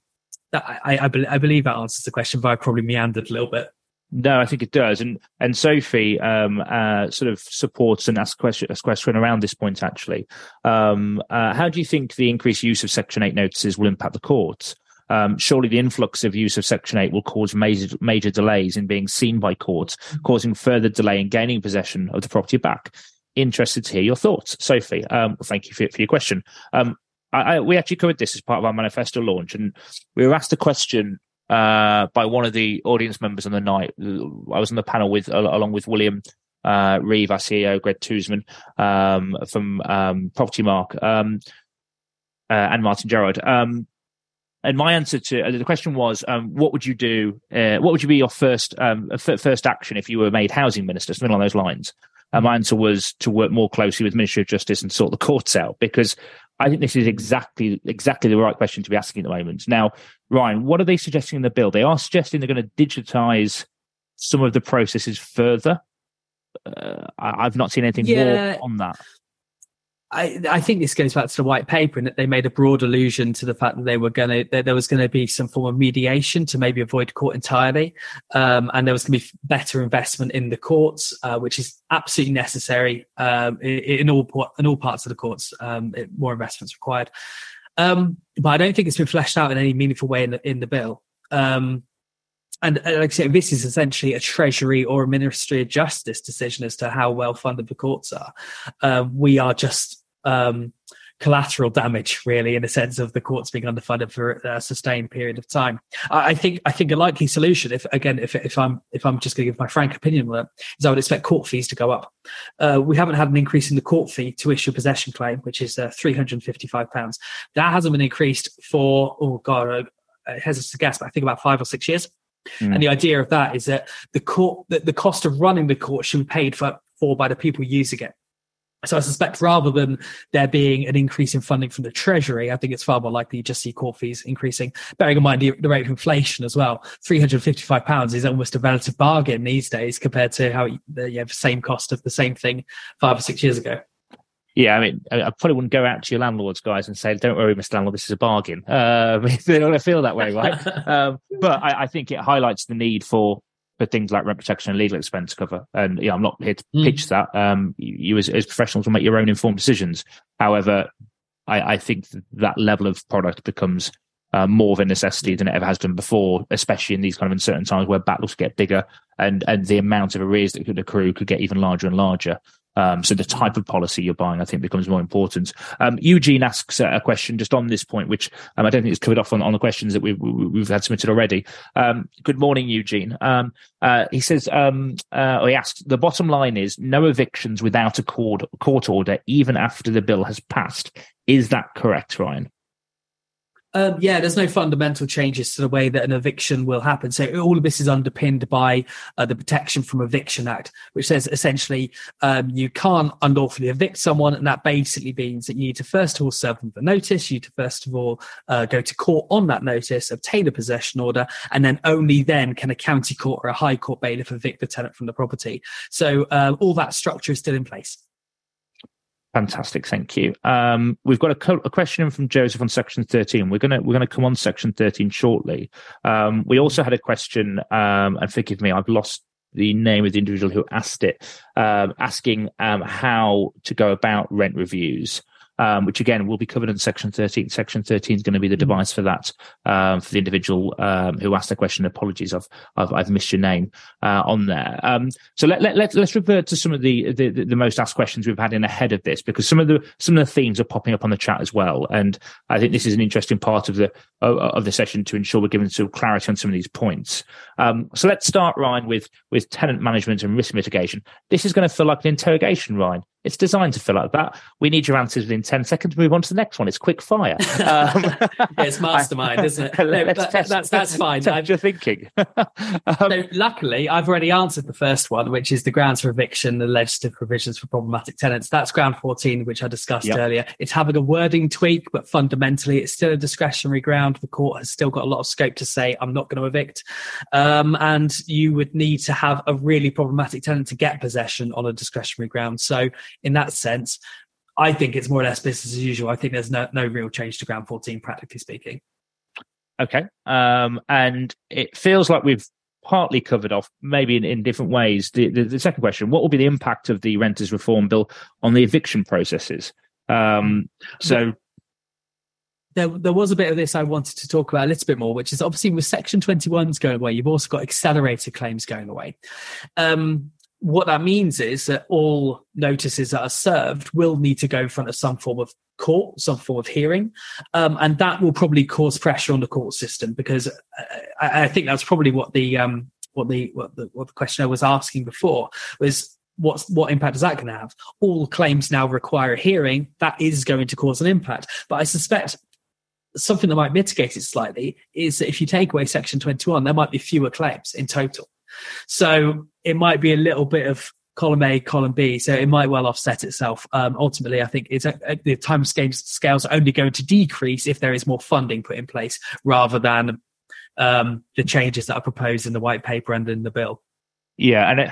I, I, be- I, believe that answers the question, but I probably meandered a little bit. No, I think it does, and and Sophie um, uh, sort of supports and asks question, asks question around this point. Actually, um, uh, how do you think the increased use of Section Eight notices will impact the courts? Um, surely the influx of use of Section 8 will cause major, major delays in being seen by courts, mm-hmm. causing further delay in gaining possession of the property back. Interested to hear your thoughts, Sophie. Um, thank you for, for your question. Um, I, I, we actually covered this as part of our manifesto launch, and we were asked a question uh, by one of the audience members on the night. I was on the panel with along with William uh, Reeve, our CEO, Greg Toosman um, from um, Propertymark, um, uh, and Martin Gerard. Um, and my answer to uh, the question was, um, what would you do? Uh, what would you be your first um, f- first action if you were made housing minister? Something along those lines. And my answer was to work more closely with Ministry of Justice and sort the courts out because I think this is exactly exactly the right question to be asking at the moment. Now, Ryan, what are they suggesting in the bill? They are suggesting they're going to digitize some of the processes further. Uh, I've not seen anything yeah. more on that. I, I think this goes back to the white paper and that they made a broad allusion to the fact that they were going to, there was going to be some form of mediation to maybe avoid court entirely. Um, and there was going to be better investment in the courts, uh, which is absolutely necessary, um, in, in, all, in all parts of the courts. Um, it, more investments required. Um, but I don't think it's been fleshed out in any meaningful way in the, in the bill. Um, and like I say, this is essentially a Treasury or a Ministry of Justice decision as to how well funded the courts are. Uh, we are just um, collateral damage, really, in the sense of the courts being underfunded for a sustained period of time. I, think I think a likely solution, if again, if if I'm if I'm just going to give my frank opinion on it, is I would expect court fees to go up. Uh, we haven't had an increase in the court fee to issue a possession claim, which is uh, three hundred and fifty-five pounds. That hasn't been increased for oh god, uh, it has to guess, but I think about five or six years. Mm. And the idea of that is that the court, that the cost of running the court should be paid for, for by the people using it. So I suspect rather than there being an increase in funding from the Treasury, I think it's far more likely you just see court fees increasing. Bearing in mind the, the rate of inflation as well, three hundred fifty-five pounds is almost a relative bargain these days compared to how the you have the same cost of the same thing five or six years ago. Yeah, I mean, I probably wouldn't go out to your landlords, guys, and say, "Don't worry, Mr. Landlord, this is a bargain." Uh, they don't feel that way, right? um, but I, I, think it highlights the need for for things like rent protection and legal expense cover. And yeah, I'm not here to mm. pitch that. Um, you, you as, as, professionals will make your own informed decisions. However, I, I think that level of product becomes uh, more of a necessity than it ever has done before, especially in these kind of uncertain times where battles get bigger and and the amount of arrears that could accrue could get even larger and larger. Um, so the type of policy you're buying, I think, becomes more important. Um, Eugene asks a question just on this point, which um, I don't think is covered off on, on the questions that we've, we've had submitted already. Um, good morning, Eugene. Um, uh, he says, um, uh, he asks, the bottom line is no evictions without a court, court order, even after the bill has passed. Is that correct, Ryan? Um, yeah, there's no fundamental changes to the way that an eviction will happen. So all of this is underpinned by uh, the Protection from Eviction Act, which says essentially um, you can't unlawfully evict someone, and that basically means that you need to first of all serve them the notice. You need to first of all uh, go to court on that notice, obtain a possession order, and then only then can a county court or a high court bailiff evict the tenant from the property. So uh, all that structure is still in place. Fantastic, thank you. Um, we've got a, co- a, question from Joseph on section thirteen. We're gonna we're gonna come on section thirteen shortly. Um, we also had a question, um, and forgive me, I've lost the name of the individual who asked it, um, asking um, how to go about rent reviews um, which again will be covered in Section 13. Section 13 is going to be the mm. device for that um, for the individual um, who asked the question. Apologies, I've I've, I've missed your name uh, on there. Um, so let, let, let, us revert to some of the, the, the most asked questions we've had in ahead of this because some of the some of the themes are popping up on the chat as well, and I think this is an interesting part of the of, of the session to ensure we're giving some clarity on some of these points. Um, so let's start, Ryan, with with tenant management and risk mitigation. This is going to feel like an interrogation, Ryan. It's designed to feel like that. We need your answers within 10 seconds. To move on to the next one. It's quick fire. Um, yeah, it's mastermind, isn't it? No, that, test, that's, that's fine. Test your thinking. um, luckily, I've already answered the first one, which is the grounds for eviction, the legislative provisions for problematic tenants. That's ground 14, which I discussed yep. earlier. It's having a wording tweak, but fundamentally, it's still a discretionary ground. The court has still got a lot of scope to say, I'm not going to evict. Um, and you would need to have a really problematic tenant to get possession on a discretionary ground. So in that sense, I think it's more or less business as usual. I think there's no, no real change to ground 14, practically speaking. Okay. Um, and it feels like we've partly covered off, maybe in, in different ways. The, the, the, second question What will be the impact of the Renters Reform Bill on the eviction processes? Um, so. There, there was a bit of this I wanted to talk about a little bit more, which is obviously with Section 21's going away, you've also got accelerated claims going away. Um, what that means is that all notices that are served will need to go in front of some form of court, some form of hearing, um, and that will probably cause pressure on the court system because I, I think that's probably what the um, what the what the what the questioner was asking before was what's what impact is that going to have? All claims now require a hearing. That is going to cause an impact, but I suspect something that might mitigate it slightly is that if you take away Section 21, there might be fewer claims in total. So it might be a little bit of column A, column B. So it might well offset itself. Um, ultimately, I think it's a, a, the time scales, scales are only going to decrease if there is more funding put in place rather than um, the changes that are proposed in the white paper and in the bill. Yeah, and it,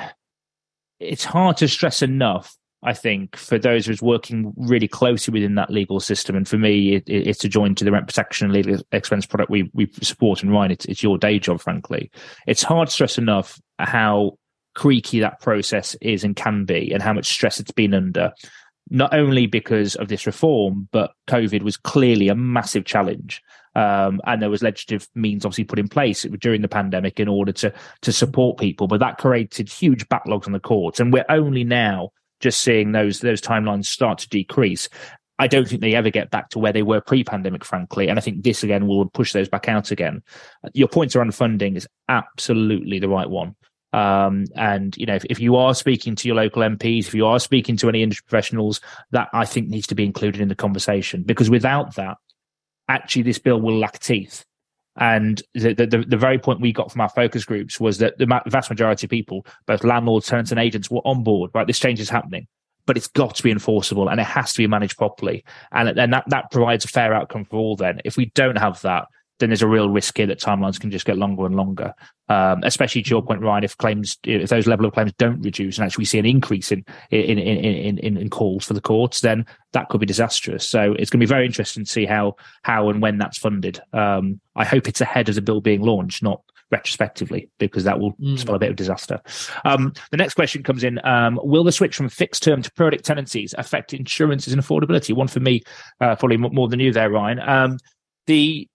it's hard to stress enough I think for those who's working really closely within that legal system, and for me, it, it's to join to the rent protection and legal expense product we we support and run. It's, it's your day job, frankly. It's hard to stress enough how creaky that process is and can be, and how much stress it's been under. Not only because of this reform, but COVID was clearly a massive challenge. Um, and there was legislative means obviously put in place during the pandemic in order to to support people, but that created huge backlogs on the courts, and we're only now just seeing those those timelines start to decrease. I don't think they ever get back to where they were pre-pandemic, frankly. And I think this again will push those back out again. Your points around funding is absolutely the right one. Um, and you know, if, if, you are speaking to your local MPs, if you are speaking to any industry professionals, that I think needs to be included in the conversation because without that, actually, this bill will lack teeth. And the, the, the, very point we got from our focus groups was that the vast majority of people, both landlords, tenants, and agents, were on board. Right, this change is happening, but it's got to be enforceable and it has to be managed properly. And then that that provides a fair outcome for all. Then, if we don't have that, then there's a real risk here that timelines can just get longer and longer. Um, especially to your point, Ryan, if claims, if those level of claims don't reduce and actually see an increase in in in in, in calls for the courts, then that could be disastrous. So it's going to be very interesting to see how how and when that's funded. Um, I hope it's ahead of the bill being launched, not retrospectively, because that will mm. spell a bit of disaster. Um, the next question comes in: um, Will the switch from fixed term to periodic tenancies affect insurances and affordability? One for me, uh, probably more than you there, Ryan. Um, the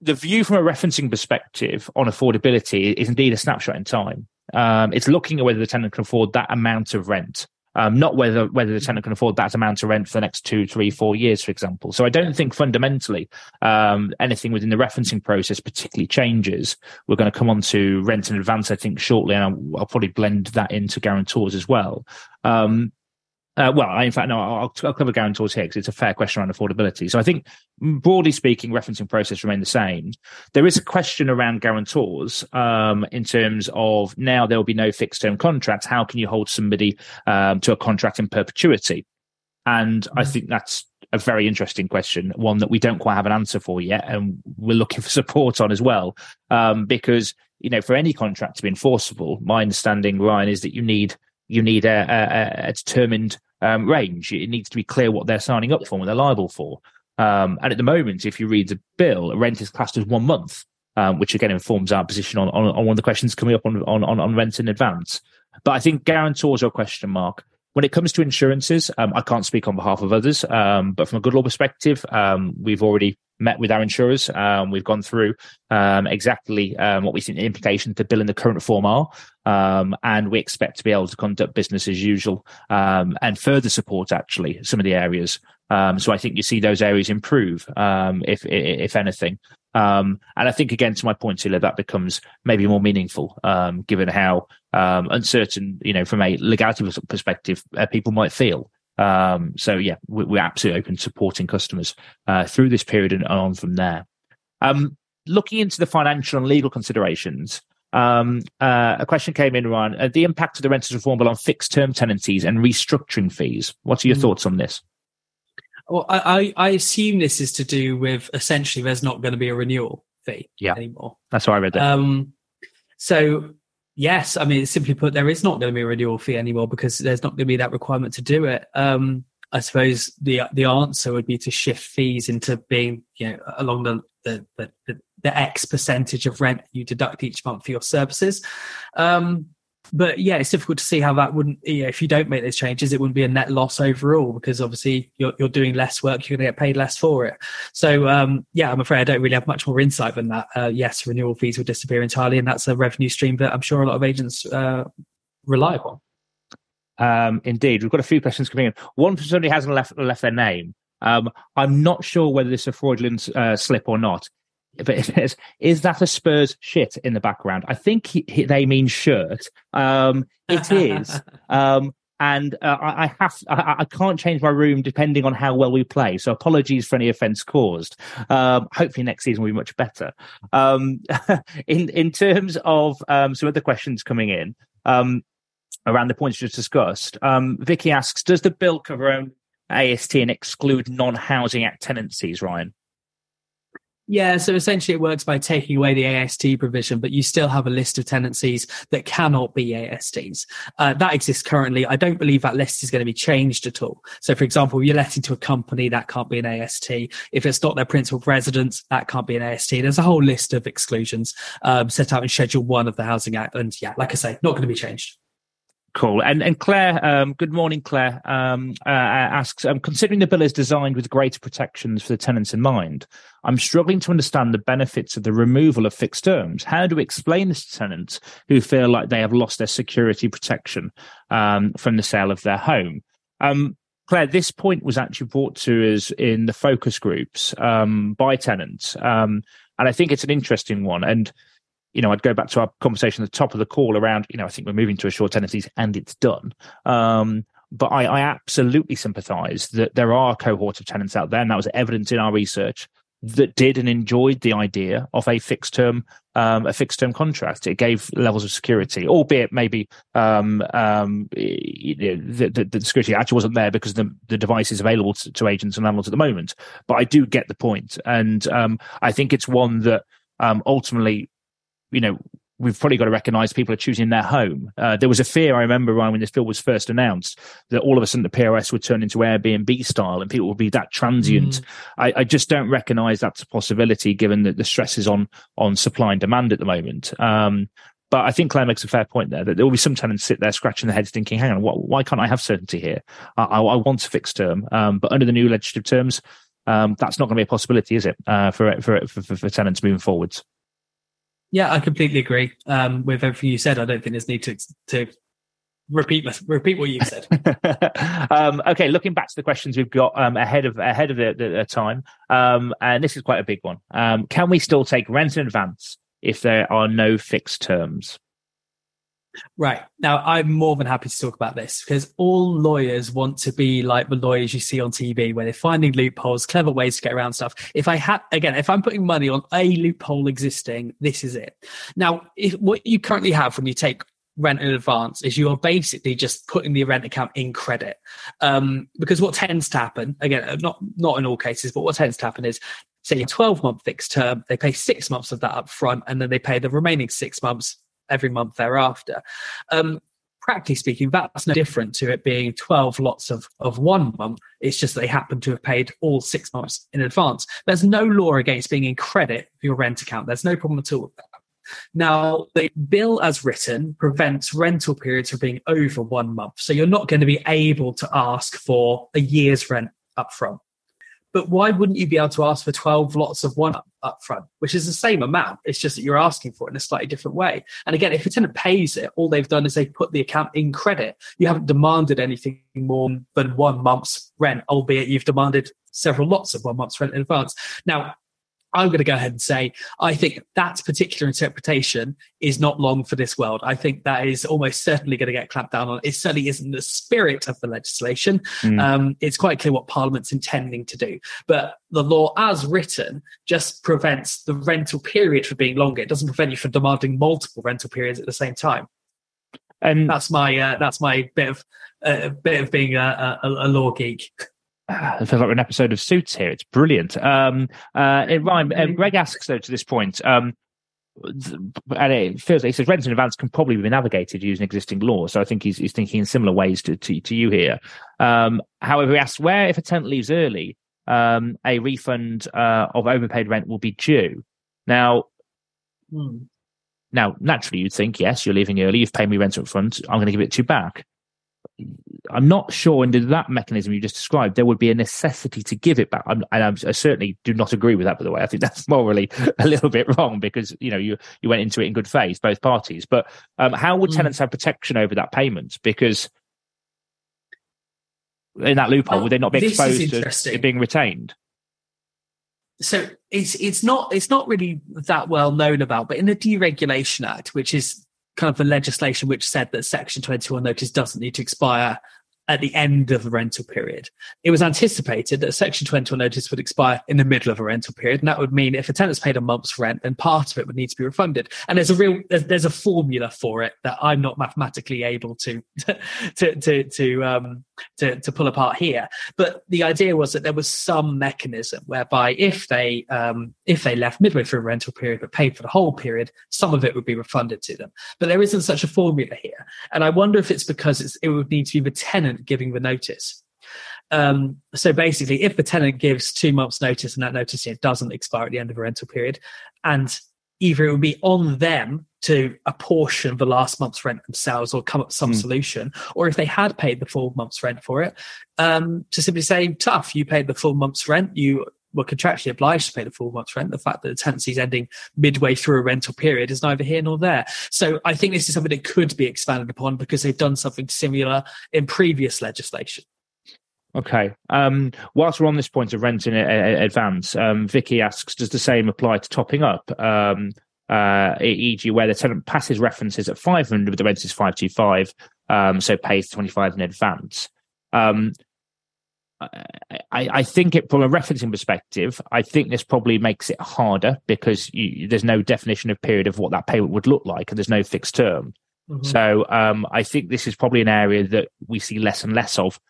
the view from a referencing perspective on affordability is indeed a snapshot in time. Um, it's looking at whether the tenant can afford that amount of rent, um, not whether whether the tenant can afford that amount of rent for the next two, three, four years, for example. So I don't think fundamentally um, anything within the referencing process particularly changes. We're going to come on to rent in advance, I think, shortly, and I'll, I'll probably blend that into guarantors as well. Um, uh, well, in fact, no, I'll, I'll cover guarantors here because it's a fair question around affordability. So I think, broadly speaking, referencing process remain the same. There is a question around guarantors um, in terms of now there will be no fixed term contracts. How can you hold somebody um, to a contract in perpetuity? And I mm. think that's a very interesting question, one that we don't quite have an answer for yet, and we're looking for support on as well. Um, because you know, for any contract to be enforceable, my understanding, Ryan, is that you need you need a, a, a determined um, range. It needs to be clear what they're signing up for and what they're liable for. Um, and at the moment, if you read the bill, a rent is classed as one month, um, which again informs our position on, on, on, one of the questions coming up on, on, on rent in advance. But I think guarantors are a question mark. When it comes to insurances, um, I can't speak on behalf of others, um, but from a Goodlord perspective, um, we've already met with our insurers. Um, we've gone through um, exactly um, what we think the implications to bill in the current form are, um, and we expect to be able to conduct business as usual um, and further support actually some of the areas. Um, so I think you see those areas improve, if if anything. and I think again to my point, Celia, that becomes maybe more meaningful given how uncertain, you know, from a legality perspective, uh, people might feel. Um, so yeah, we, are absolutely open to supporting customers uh, through this period and on from there. Um, looking into the financial and legal considerations, um, uh, a question came in, Ryan. Uh, the impact of the renters reform bill on fixed term tenancies and restructuring fees. What are your mm. thoughts on this? Well, I, I, assume this is to do with essentially there's not going to be a renewal fee yeah. anymore. That's why I read that. Um, so Yes, I mean, simply put, there is not going to be a renewal fee anymore because there's not going to be that requirement to do it. Um, I suppose the the answer would be to shift fees into being, you know, along the the the, the X percentage of rent you deduct each month for your services. Um, but yeah, it's difficult to see how that wouldn't. You know, if you don't make those changes, it wouldn't be a net loss overall because obviously you're you're doing less work, you're going to get paid less for it. So um, yeah, I'm afraid I don't really have much more insight than that. Uh, yes, renewal fees will disappear entirely, and that's a revenue stream that I'm sure a lot of agents uh, rely upon. Um, indeed, we've got a few questions coming in. One from somebody hasn't left left their name. Um, I'm not sure whether this is a fraudulent uh, slip or not, but it says, "Is that a Spurs shit in the background?" I think he, he, they mean shirt. Um, it is, um, and uh, I, I, have I, I, can't change my room depending on how well we play. So apologies for any offence caused. Um, hopefully next season will be much better. Um, in in terms of um, some other questions coming in. Um, around the points just discussed. Um, Vicky asks, does the bill cover only AST and exclude non-housing act tenancies, Ryan? Yeah, so essentially it works by taking away the AST provision, but you still have a list of tenancies that cannot be ASTs. Uh, that exists currently. I don't believe that list is going to be changed at all. So, for example, you're letting to a company, that can't be an AST. If it's not their principal residence, that can't be an AST. There's a whole list of exclusions um, set out in Schedule 1 of the Housing Act. And yeah, like I say, not going to be changed. Cool. And and Claire, um, good morning, Claire. Um, uh, asks, um, considering the bill is designed with greater protections for the tenants in mind, I'm struggling to understand the benefits of the removal of fixed terms. How do we explain this to tenants who feel like they have lost their security protection um, from the sale of their home? Um, Claire, this point was actually brought to us in the focus groups um, by tenants, and I think it's an interesting one. And you know, I'd go back to our conversation at the top of the call around, you know, I think we're moving to a short tenancies and it's done. Um, but I, I absolutely sympathise that there are a cohort of tenants out there, and that was evident in our research that did and enjoyed the idea of a fixed term um, a fixed term contract. It gave levels of security, albeit maybe um, um, you know, the, the, the, security actually wasn't there because the, the device is available to, to, agents and landlords at the moment. But I do get the point, and um, I think it's one that um, ultimately you know, we've probably got to recognize people are choosing their home. Uh, there was a fear, I remember, Ryan, when this bill was first announced, that all of a sudden the POS would turn into Airbnb style and people would be that transient. Mm. I, I, just don't recognize that's a possibility given that the stress is on, on supply and demand at the moment. Um, but I think Claire makes a fair point there that there will be some tenants sit there scratching their heads thinking, hang on, what, why can't I have certainty here? I, I, I want a fixed term. Um, but under the new legislative terms, um, that's not going to be a possibility, is it, uh, for, for, for, for tenants moving forwards? Yeah, I completely agree um, with everything you said. I don't think there's need to to repeat repeat what you said. um, okay, looking back to the questions we've got um, ahead of ahead of the, the, the time, um, and this is quite a big one. Um, can we still take rent in advance if there are no fixed terms? Right. Now, I'm more than happy to talk about this because all lawyers want to be like the lawyers you see on TV where they're finding loopholes, clever ways to get around stuff. If I had, again, if I'm putting money on a loophole existing, this is it. Now, if, what you currently have when you take rent in advance is you are basically just putting the rent account in credit. Um, because what tends to happen, again, not, not in all cases, but what tends to happen is say a 12 month fixed term, they pay six months of that up front and then they pay the remaining six months every month thereafter. Um, practically speaking, that's no different to it being 12 lots of, of one month. It's just they happen to have paid all six months in advance. There's no law against being in credit for your rent account. There's no problem at all with that. Now, the bill as written prevents rental periods from being over one month. So you're not going to be able to ask for a year's rent up front. But why wouldn't you be able to ask for 12 lots of one up, front, which is the same amount? It's just that you're asking for it in a slightly different way. And again, if a tenant pays it, all they've done is they've put the account in credit. You haven't demanded anything more than one month's rent, albeit you've demanded several lots of one month's rent in advance. Now, I'm going to go ahead and say I think that particular interpretation is not long for this world. I think that is almost certainly going to get clamped down on. It certainly isn't the spirit of the legislation. Mm. Um, it's quite clear what Parliament's intending to do, but the law as written just prevents the rental period from being longer. It doesn't prevent you from demanding multiple rental periods at the same time. And that's my uh, that's my bit of uh, bit of being a, a, a law geek. it feels like an episode of Suits here. It's brilliant. Um, uh, it, Ryan, um, Greg asks though to this point, um, and it feels like he says rent in advance can probably be navigated using existing law. So I think he's, he's thinking in similar ways to, to, to you here. Um, however, he asks where if a tenant leaves early, um, a refund uh, of overpaid rent will be due. Now, hmm. now naturally you'd think yes, you're leaving early. You've paid me rent up front. I'm going to give it to you back I'm not sure under that mechanism you just described, there would be a necessity to give it back. I'm, and I'm, i certainly do not agree with that, by the way. I think that's morally a little bit wrong because, you know, you, you went into it in good faith, both parties. But um, how would mm. tenants have protection over that payment? Because in that loophole, would they not be exposed to it being retained? So it's it's not it's not really that well known about, but in the Deregulation Act, which is kind of the legislation which said that Section 21 notice doesn't need to expire at the end of the rental period. It was anticipated that Section 21 notice would expire in the middle of a rental period. And that would mean if a tenant's paid a month's rent, then part of it would need to be refunded. And there's a real, there's, there's a formula for it that I'm not mathematically able to, to, to, to, um, to, to pull apart here. But the idea was that there was some mechanism whereby if they, um, if they left midway through a rental period, but paid for the whole period, some of it would be refunded to them. But there isn't such a formula here. And I wonder if it's because it's, it would need to be the tenant giving the notice. Um, so basically, if the tenant gives two months' notice and that notice doesn't expire at the end of a rental period, and either it would be on them to apportion the last month's rent themselves or come up with some mm. solution, or if they had paid the full month's rent for it, um, to simply say, tough, you paid the full month's rent, you were contractually obliged to pay the full month's rent. The fact that the tenancy is ending midway through a rental period is neither here nor there. So I think this is something that could be expanded upon because they've done something similar in previous legislation. Okay. Um, whilst we're on this point of rent in advance, um, Vicky asks, does the same apply to topping up? Um, uh, e.g., where the tenant passes references at 500, but the rent is 525, um, so pays 25 in advance. Um, I, I, think it from a referencing perspective, I think this probably makes it harder because you, there's no definition of period of what that payment would look like, and there's no fixed term. Mm-hmm. So um, I think this is probably an area that we see less and less of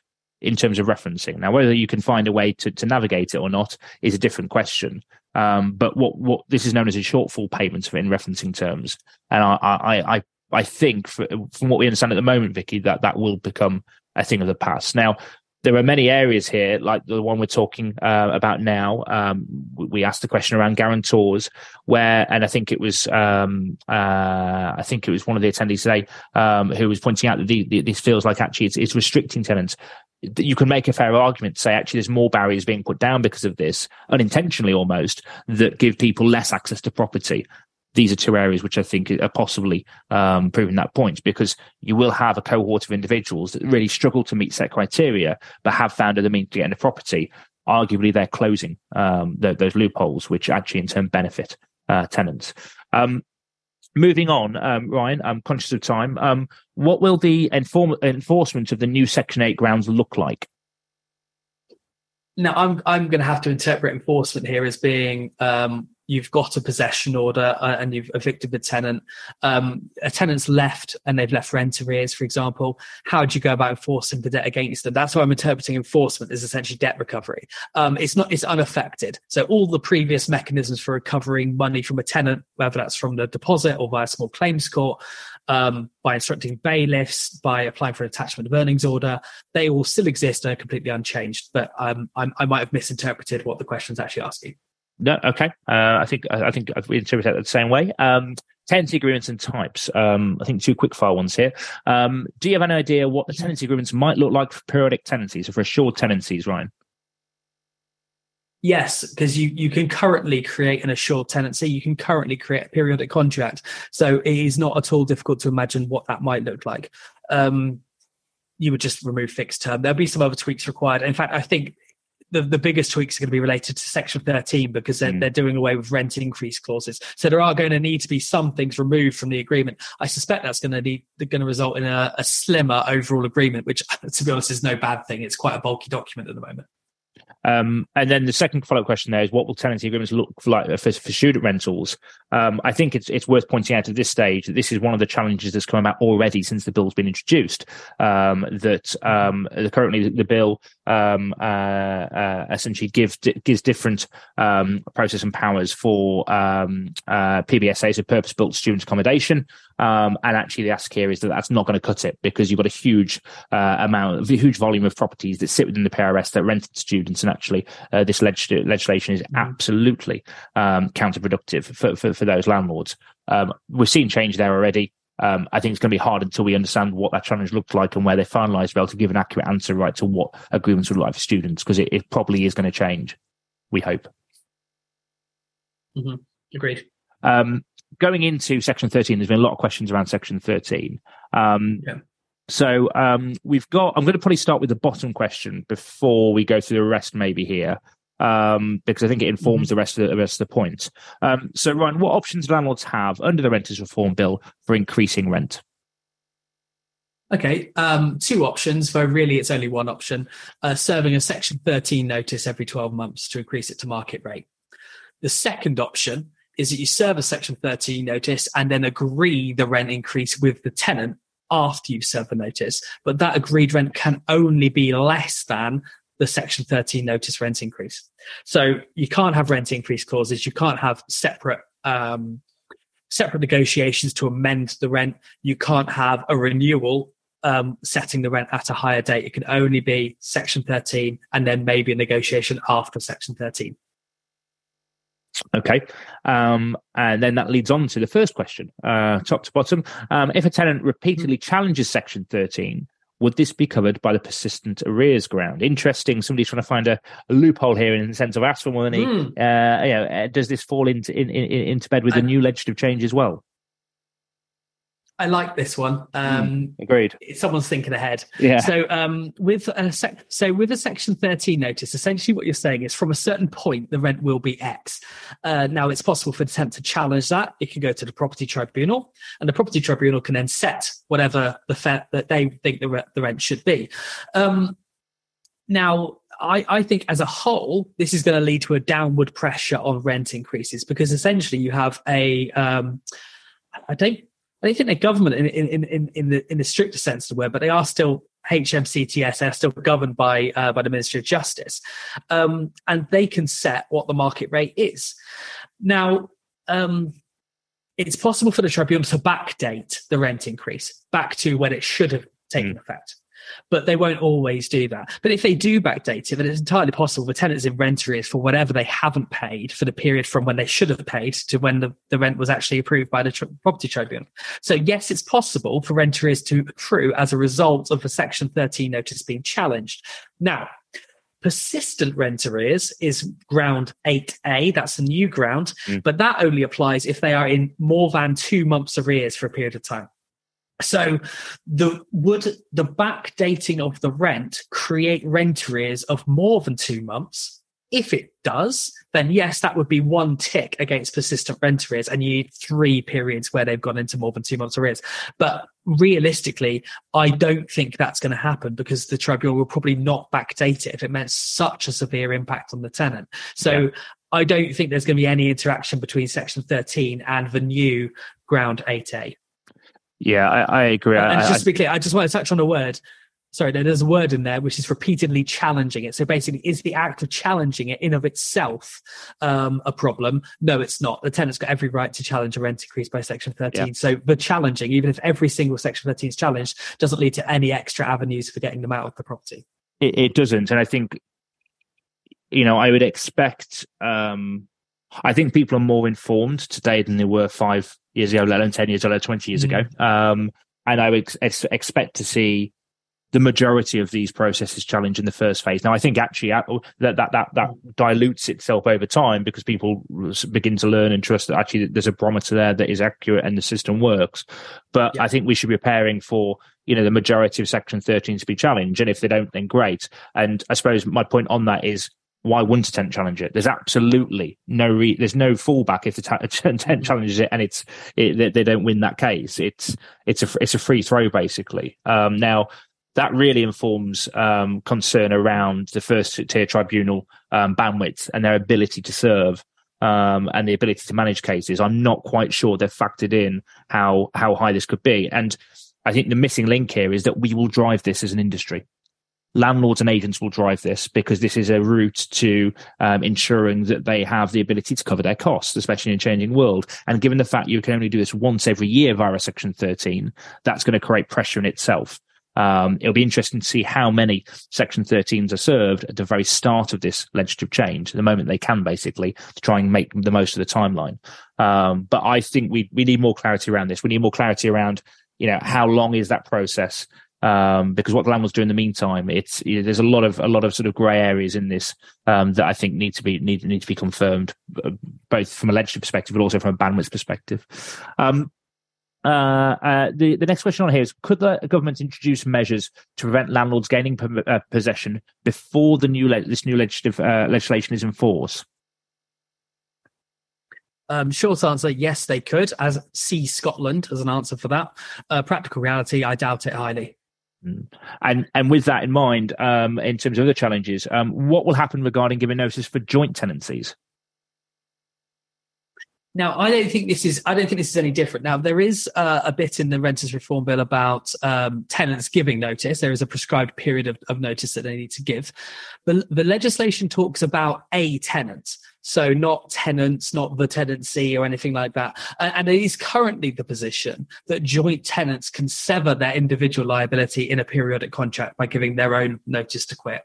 in terms of referencing. Now, whether you can find a way to, to navigate it or not is a different question. Um, but what what this is known as a shortfall payment in referencing terms, and I I I, I think for, from what we understand at the moment, Vicky, that that will become a thing of the past. Now, there are many areas here, like the one we're talking uh, about now. Um, we asked the question around guarantors, where, and I think it was, um, uh, I think it was one of the attendees today um, who was pointing out that the, the, this feels like actually it's, it's restricting tenants. You can make a fair argument to say actually there's more barriers being put down because of this, unintentionally almost, that give people less access to property these are two areas which I think are possibly um, proving that point because you will have a cohort of individuals that really struggle to meet set criteria, but have found other means to get into property. Arguably, they're closing um, those loopholes, which actually in turn benefit uh, tenants. Um, moving on, um, Ryan, I'm conscious of time. Um, what will the enforcement of the new Section 8 grounds look like? Now, I'm I'm going to have to interpret enforcement here as being um, you've got a possession order uh, and you've evicted the tenant. Um, a tenant's left and they've left rent arrears, for example. How do you go about enforcing the debt against them? That's why I'm interpreting enforcement as essentially debt recovery. Um, it's not, it's unaffected. So all the previous mechanisms for recovering money from a tenant, whether that's from the deposit or via small claims court, um, by instructing bailiffs, by applying for an attachment of earnings order, they all still exist and are completely unchanged. But um, i might have misinterpreted what the question is actually asking. No, okay. Uh, I think I think we interpret it the same way. Um, tenancy agreements and types. Um, I think two quick file ones here. Um, do you have an idea what the tenancy agreements might look like for periodic tenancies or for assured tenancies, Ryan? Yes, because you, you can currently create an assured tenancy. You can currently create a periodic contract. So it is not at all difficult to imagine what that might look like. Um, you would just remove fixed term. There'll be some other tweaks required. In fact, I think the, the biggest tweaks are going to be related to section 13 because they're, mm. they're doing away with rent increase clauses. So there are going to need to be some things removed from the agreement. I suspect that's going to need, going to result in a, a slimmer overall agreement, which to be honest is no bad thing. It's quite a bulky document at the moment. Um, and then the second follow-up question there is, what will tenancy agreements look like for, for student rentals? Um, I think it's it's worth pointing out at this stage that this is one of the challenges that's come about already since the bill's been introduced. Um, that um, currently the bill um, uh, uh, essentially gives gives different um, process and powers for um, uh, PBSA, so purpose-built student accommodation. Um, and actually, the ask here is that that's not going to cut it because you've got a huge uh, amount, a huge volume of properties that sit within the PRS that rent to students, and actually, uh, this leg- legislation is mm. absolutely um, counterproductive for, for, for those landlords. Um, we've seen change there already. Um, I think it's going to be hard until we understand what that challenge looked like and where they finalised to be able to give an accurate answer right to what agreements would look like for students because it, it, probably is going to change. We hope. Mm-hmm. Agreed. Um, going into section 13, there's been a lot of questions around section 13. Um, yeah. So um, we've got. I'm going to probably start with the bottom question before we go through the rest, maybe here, um, because I think it informs mm-hmm. the rest of the, rest of the point. Um, so, Ryan, what options do landlords have under the Renters Reform Bill for increasing rent? Okay, um, two options, though really it's only one option. Uh, serving a Section 13 notice every 12 months to increase it to market rate. The second option is that you serve a Section 13 notice and then agree the rent increase with the tenant after you've served the notice. But that agreed rent can only be less than the Section 13 notice rent increase. So you can't have rent increase clauses. You can't have separate um, separate negotiations to amend the rent. You can't have a renewal um, setting the rent at a higher date. It can only be Section 13 and then maybe a negotiation after Section 13. Okay. Um, and then that leads on to the first question, uh, top to bottom. Um, if a tenant repeatedly challenges Section 13, would this be covered by the persistent arrears ground? Interesting. Somebody's trying to find a, a loophole here in the sense of ask for money. Mm. Uh, you know, uh, does this fall into in, in, into bed with the new legislative change as well? I like this one. Hmm, um, mm, agreed. Someone's thinking ahead. Yeah. So, um, with a sec- so with a Section 13 notice, essentially what you're saying is from a certain point the rent will be X. Uh, now it's possible for the tenant to challenge that. It can go to the property tribunal, and the property tribunal can then set whatever the that they think the, re- the rent should be. Um, now, I, I, think as a whole, this is going to lead to a downward pressure on rent increases because essentially you have a um, I don't I don't think they're government in, in, in, in, the in the stricter sense of the word, but they are still HMCTS. They're still governed by uh, by the Ministry of Justice, um, and they can set what the market rate is. Now, um, it's possible for the tribunal to backdate the rent increase back to when it should have taken mm. effect but they won't always do that. But if they do backdate it, then it's entirely possible the tenants in rent arrears for whatever they haven't paid for the period from when they should have paid to when the, the rent was actually approved by the tr- property tribunal. So yes, it's possible for rent arrears to accrue as a result of the Section 13 notice being challenged. Now, persistent rent arrears is ground 8A. That's a new ground, mm. but that only applies if they are in more than two months arrears for a period of time. So the would the backdating of the rent create rent arrears of more than two months? If it does, then yes, that would be one tick against persistent rent arrears, and you need three periods where they've gone into more than two months arrears. But realistically, I don't think that's going to happen because the tribunal will probably not backdate it if it meant such a severe impact on the tenant. So yeah. I don't think there's going to be any interaction between Section 13 and the new Ground 8A. Yeah, I, I agree. And I, just to be clear, I just want to touch on a word. Sorry, there's a word in there which is repeatedly challenging it. So basically, is the act of challenging it in of itself um, a problem? No, it's not. The tenant's got every right to challenge a rent increase by Section 13. Yeah. So the challenging, even if every single Section 13 is challenged, doesn't lead to any extra avenues for getting them out of the property. It, it doesn't, and I think you know I would expect. Um, I think people are more informed today than they were five years ago, let alone 10 years ago, 20 years mm. ago. Um, and I would ex- expect to see the majority of these processes challenged in the first phase. Now, I think actually that that that that dilutes itself over time because people begin to learn and trust that actually there's a barometer there that is accurate and the system works. But yeah. I think we should be preparing for you know the majority of Section 13 to be challenged, and if they don't, then great. And I suppose my point on that is why wouldn't a tent challenge it? There's absolutely no re- there's no fallback if the t- tent challenges it and it's it, they don't win that case. It's it's a it's a free throw basically. Um, now that really informs um, concern around the first tier tribunal um, bandwidth and their ability to serve um, and the ability to manage cases. I'm not quite sure they've factored in how how high this could be, and I think the missing link here is that we will drive this as an industry landlords and agents will drive this because this is a route to um, ensuring that they have the ability to cover their costs, especially in a changing world. And given the fact you can only do this once every year via Section 13, that's going to create pressure in itself. Um, it'll be interesting to see how many Section 13s are served at the very start of this legislative change, the moment they can, basically, to try and make the most of the timeline. Um, but I think we we need more clarity around this. We need more clarity around, you know, how long is that process? Um, because what the landlords do in the meantime, it's you know, there's a lot of a lot of sort of grey areas in this um, that I think need to be need need to be confirmed, uh, both from a legislative perspective, but also from a bandwidth perspective. Um, uh, uh, the the next question on here is: Could the government introduce measures to prevent landlords gaining p- uh, possession before the new le- this new legislative uh, legislation is in force? Um, short answer: Yes, they could. As see Scotland as an answer for that. Uh, practical reality: I doubt it highly. Mm. And and with that in mind, um, in terms of other challenges, um, what will happen regarding giving notice for joint tenancies? Now, I don't think this is. I don't think this is any different. Now, there is uh, a bit in the renters reform bill about um, tenants giving notice. There is a prescribed period of, of notice that they need to give. But the legislation talks about a tenant, so not tenants, not the tenancy or anything like that. And, it is currently the position that joint tenants can sever their individual liability in a periodic contract by giving their own notice to quit.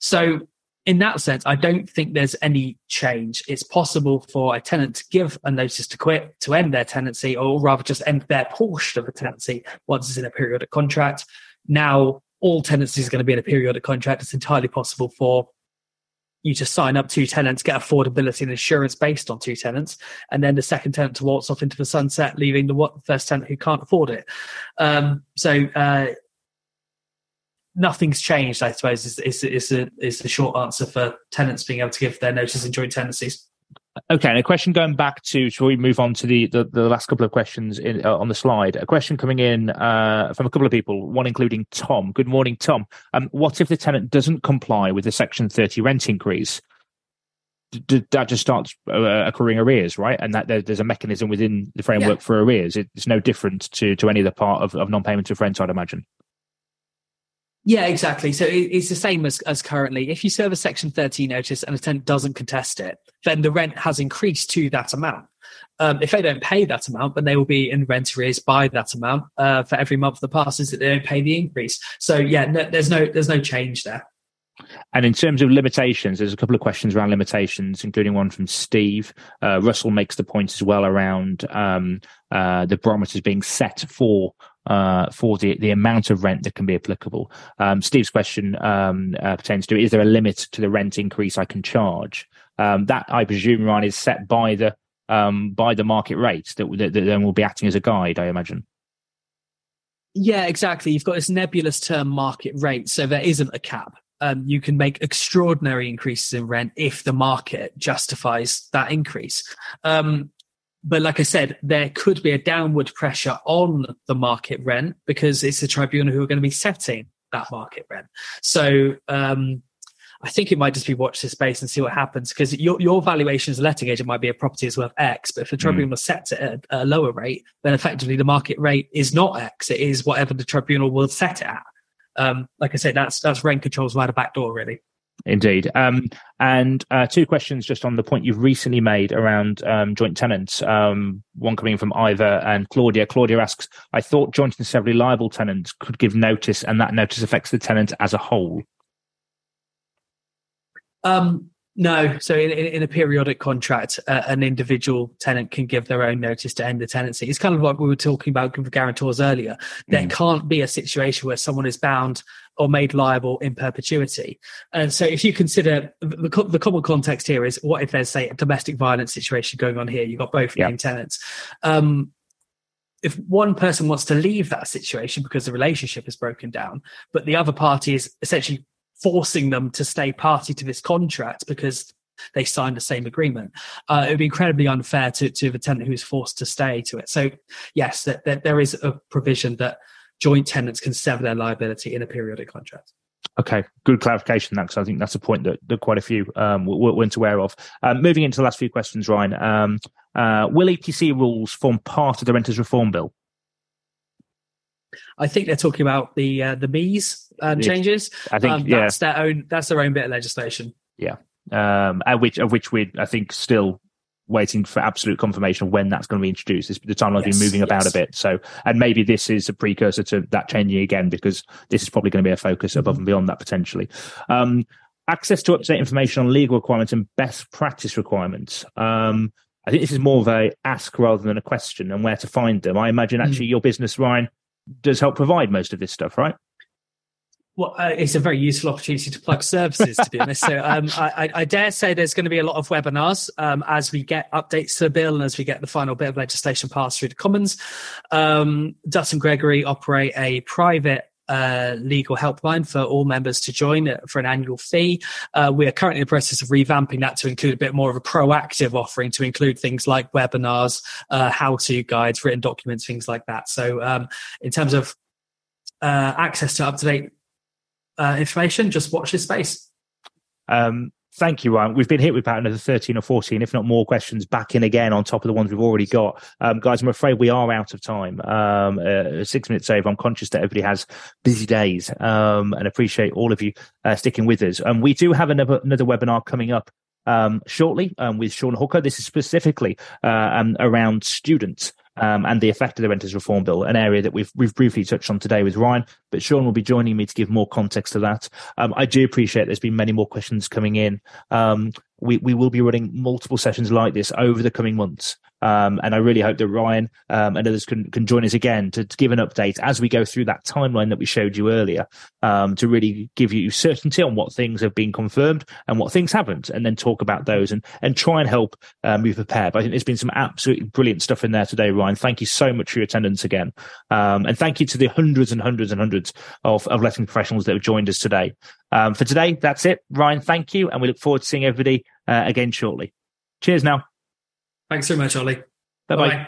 So in that sense, I don't think there's any change. It's possible for a tenant to give a notice to quit, to end their tenancy, or rather just end their portion of a tenancy once it's in a periodic contract. Now, all tenancies are going to be in a periodic contract. It's entirely possible for you to sign up two tenants, get affordability and insurance based on two tenants, and then the second tenant to waltz off into the sunset, leaving the first tenant who can't afford it. Um, so, uh, nothing's changed, I suppose, is, is, is, a, is the short answer for tenants being able to give their notice in joint tenancies. Okay, and a question going back to, shall we move on to the, the, the last couple of questions in, uh, on the slide? A question coming in uh, from a couple of people, one including Tom. Good morning, Tom. Um, what if the tenant doesn't comply with the Section 30 rent increase? D- that just starts uh, accruing arrears, right? And that there, there's a mechanism within the framework yeah. for arrears. It's no different to, to any other part of, of non-payment of rent, I'd imagine. Yeah, exactly. So it's the same as, as currently. If you serve a Section 13 notice and a tenant doesn't contest it, then the rent has increased to that amount. Um, if they don't pay that amount, then they will be in rent arrears by that amount uh, for every month that passes that they don't pay the increase. So yeah, no, there's no there's no change there. And in terms of limitations, there's a couple of questions around limitations, including one from Steve. Uh, Russell makes the point as well around um, uh, the barometers being set for uh, for the, the amount of rent that can be applicable. Um, Steve's question um, uh, pertains to: Is there a limit to the rent increase I can charge? Um, that I presume, Ryan, is set by the um, by the market rate that, that, that then will be acting as a guide. I imagine. Yeah, exactly. You've got this nebulous term market rate, so there isn't a cap. Um, you can make extraordinary increases in rent if the market justifies that increase. Um, but like I said, there could be a downward pressure on the market rent because it's the tribunal who are going to be setting that market rent. So um, I think it might just be watch this space and see what happens because your, your valuation as a letting agent might be a property is worth X, but if the tribunal mm. sets it at a lower rate, then effectively the market rate is not X. It is whatever the tribunal will set it at. Um, like I said, that's that's rent controls right the back door, really. Indeed. Um, and uh, two questions just on the point you've recently made around um, joint tenants. Um, one coming from Ivor and Claudia. Claudia asks, I thought joint and severally liable tenants could give notice and that notice affects the tenant as a whole. Um, no. So in, in, a periodic contract, uh, an individual tenant can give their own notice to end the tenancy. It's kind of like we were talking about with guarantors earlier. There mm. can't be a situation where someone is bound or made liable in perpetuity. And so if you consider the, the common context here is what if there's say a domestic violence situation going on here? You've got both yeah. tenants. Um, if one person wants to leave that situation because the relationship is broken down, but the other party is essentially forcing them to stay party to this contract because they signed the same agreement. Uh, it would be incredibly unfair to, to the tenant who is forced to stay to it. So, yes, that, that there is a provision that joint tenants can sever their liability in a periodic contract. Okay, good clarification. That because I think that's a point that, that quite a few um, weren't aware of. Um, moving into the last few questions, Ryan. Um, uh, will EPC rules form part of the Renters Reform Bill? I think they're talking about the uh, the MEES uh, changes. I think um, yeah. that's their own that's their own bit of legislation. Yeah, um, which of which we I think still waiting for absolute confirmation of when that's going to be introduced. This, the timeline's yes, been moving about a bit. So, and maybe this is a precursor to that changing again because this is probably going to be a focus mm-hmm. above and beyond that potentially. Um, access to up-to-date information on legal requirements and best practice requirements. Um, I think this is more of a ask rather than a question and where to find them. I imagine actually mm. your business, Ryan, does help provide most of this stuff, right? Well, uh, it's a very useful opportunity to plug services, to be honest. So, um, I, I, dare say there's going to be a lot of webinars um, as we get updates to the bill and as we get the final bit of legislation passed through the Commons. Um, Dutton Gregory operate a private uh, legal helpline for all members to join for an annual fee. Uh, we are currently in the process of revamping that to include a bit more of a proactive offering to include things like webinars, uh, how-to guides, written documents, things like that. So, um, in terms of uh, access to up-to-date uh, information, just watch this space. Um, thank you, Ryan. We've been hit with about another 13 or 14, if not more questions back in again on top of the ones we've already got. Um, guys, I'm afraid we are out of time. Um, uh, six minutes over. I'm conscious that everybody has busy days um, and appreciate all of you uh, sticking with us. And um, we do have another, another webinar coming up um, shortly um, with Sean Hooker. This is specifically uh, around students um, and the effect of the Renters Reform Bill, an area that we've we've briefly touched on today with Ryan. But Sean will be joining me to give more context to that. Um, I do appreciate there's been many more questions coming in. Um, we we will be running multiple sessions like this over the coming months. Um, and I really hope that Ryan um, and others can, can join us again to, to, give an update as we go through that timeline that we showed you earlier um, to really give you certainty on what things have been confirmed and what things haven't, and then talk about those and, and try and help you prepare. But I think there's been some absolutely brilliant stuff in there today, Ryan. Thank you so much for your attendance again. Um, and thank you to the hundreds and hundreds and hundreds of, of letting professionals that have joined us today. Um, for today, that's it. Ryan, thank you. And we look forward to seeing everybody uh, again shortly. Cheers now. Thanks so much, Oli. Bye bye.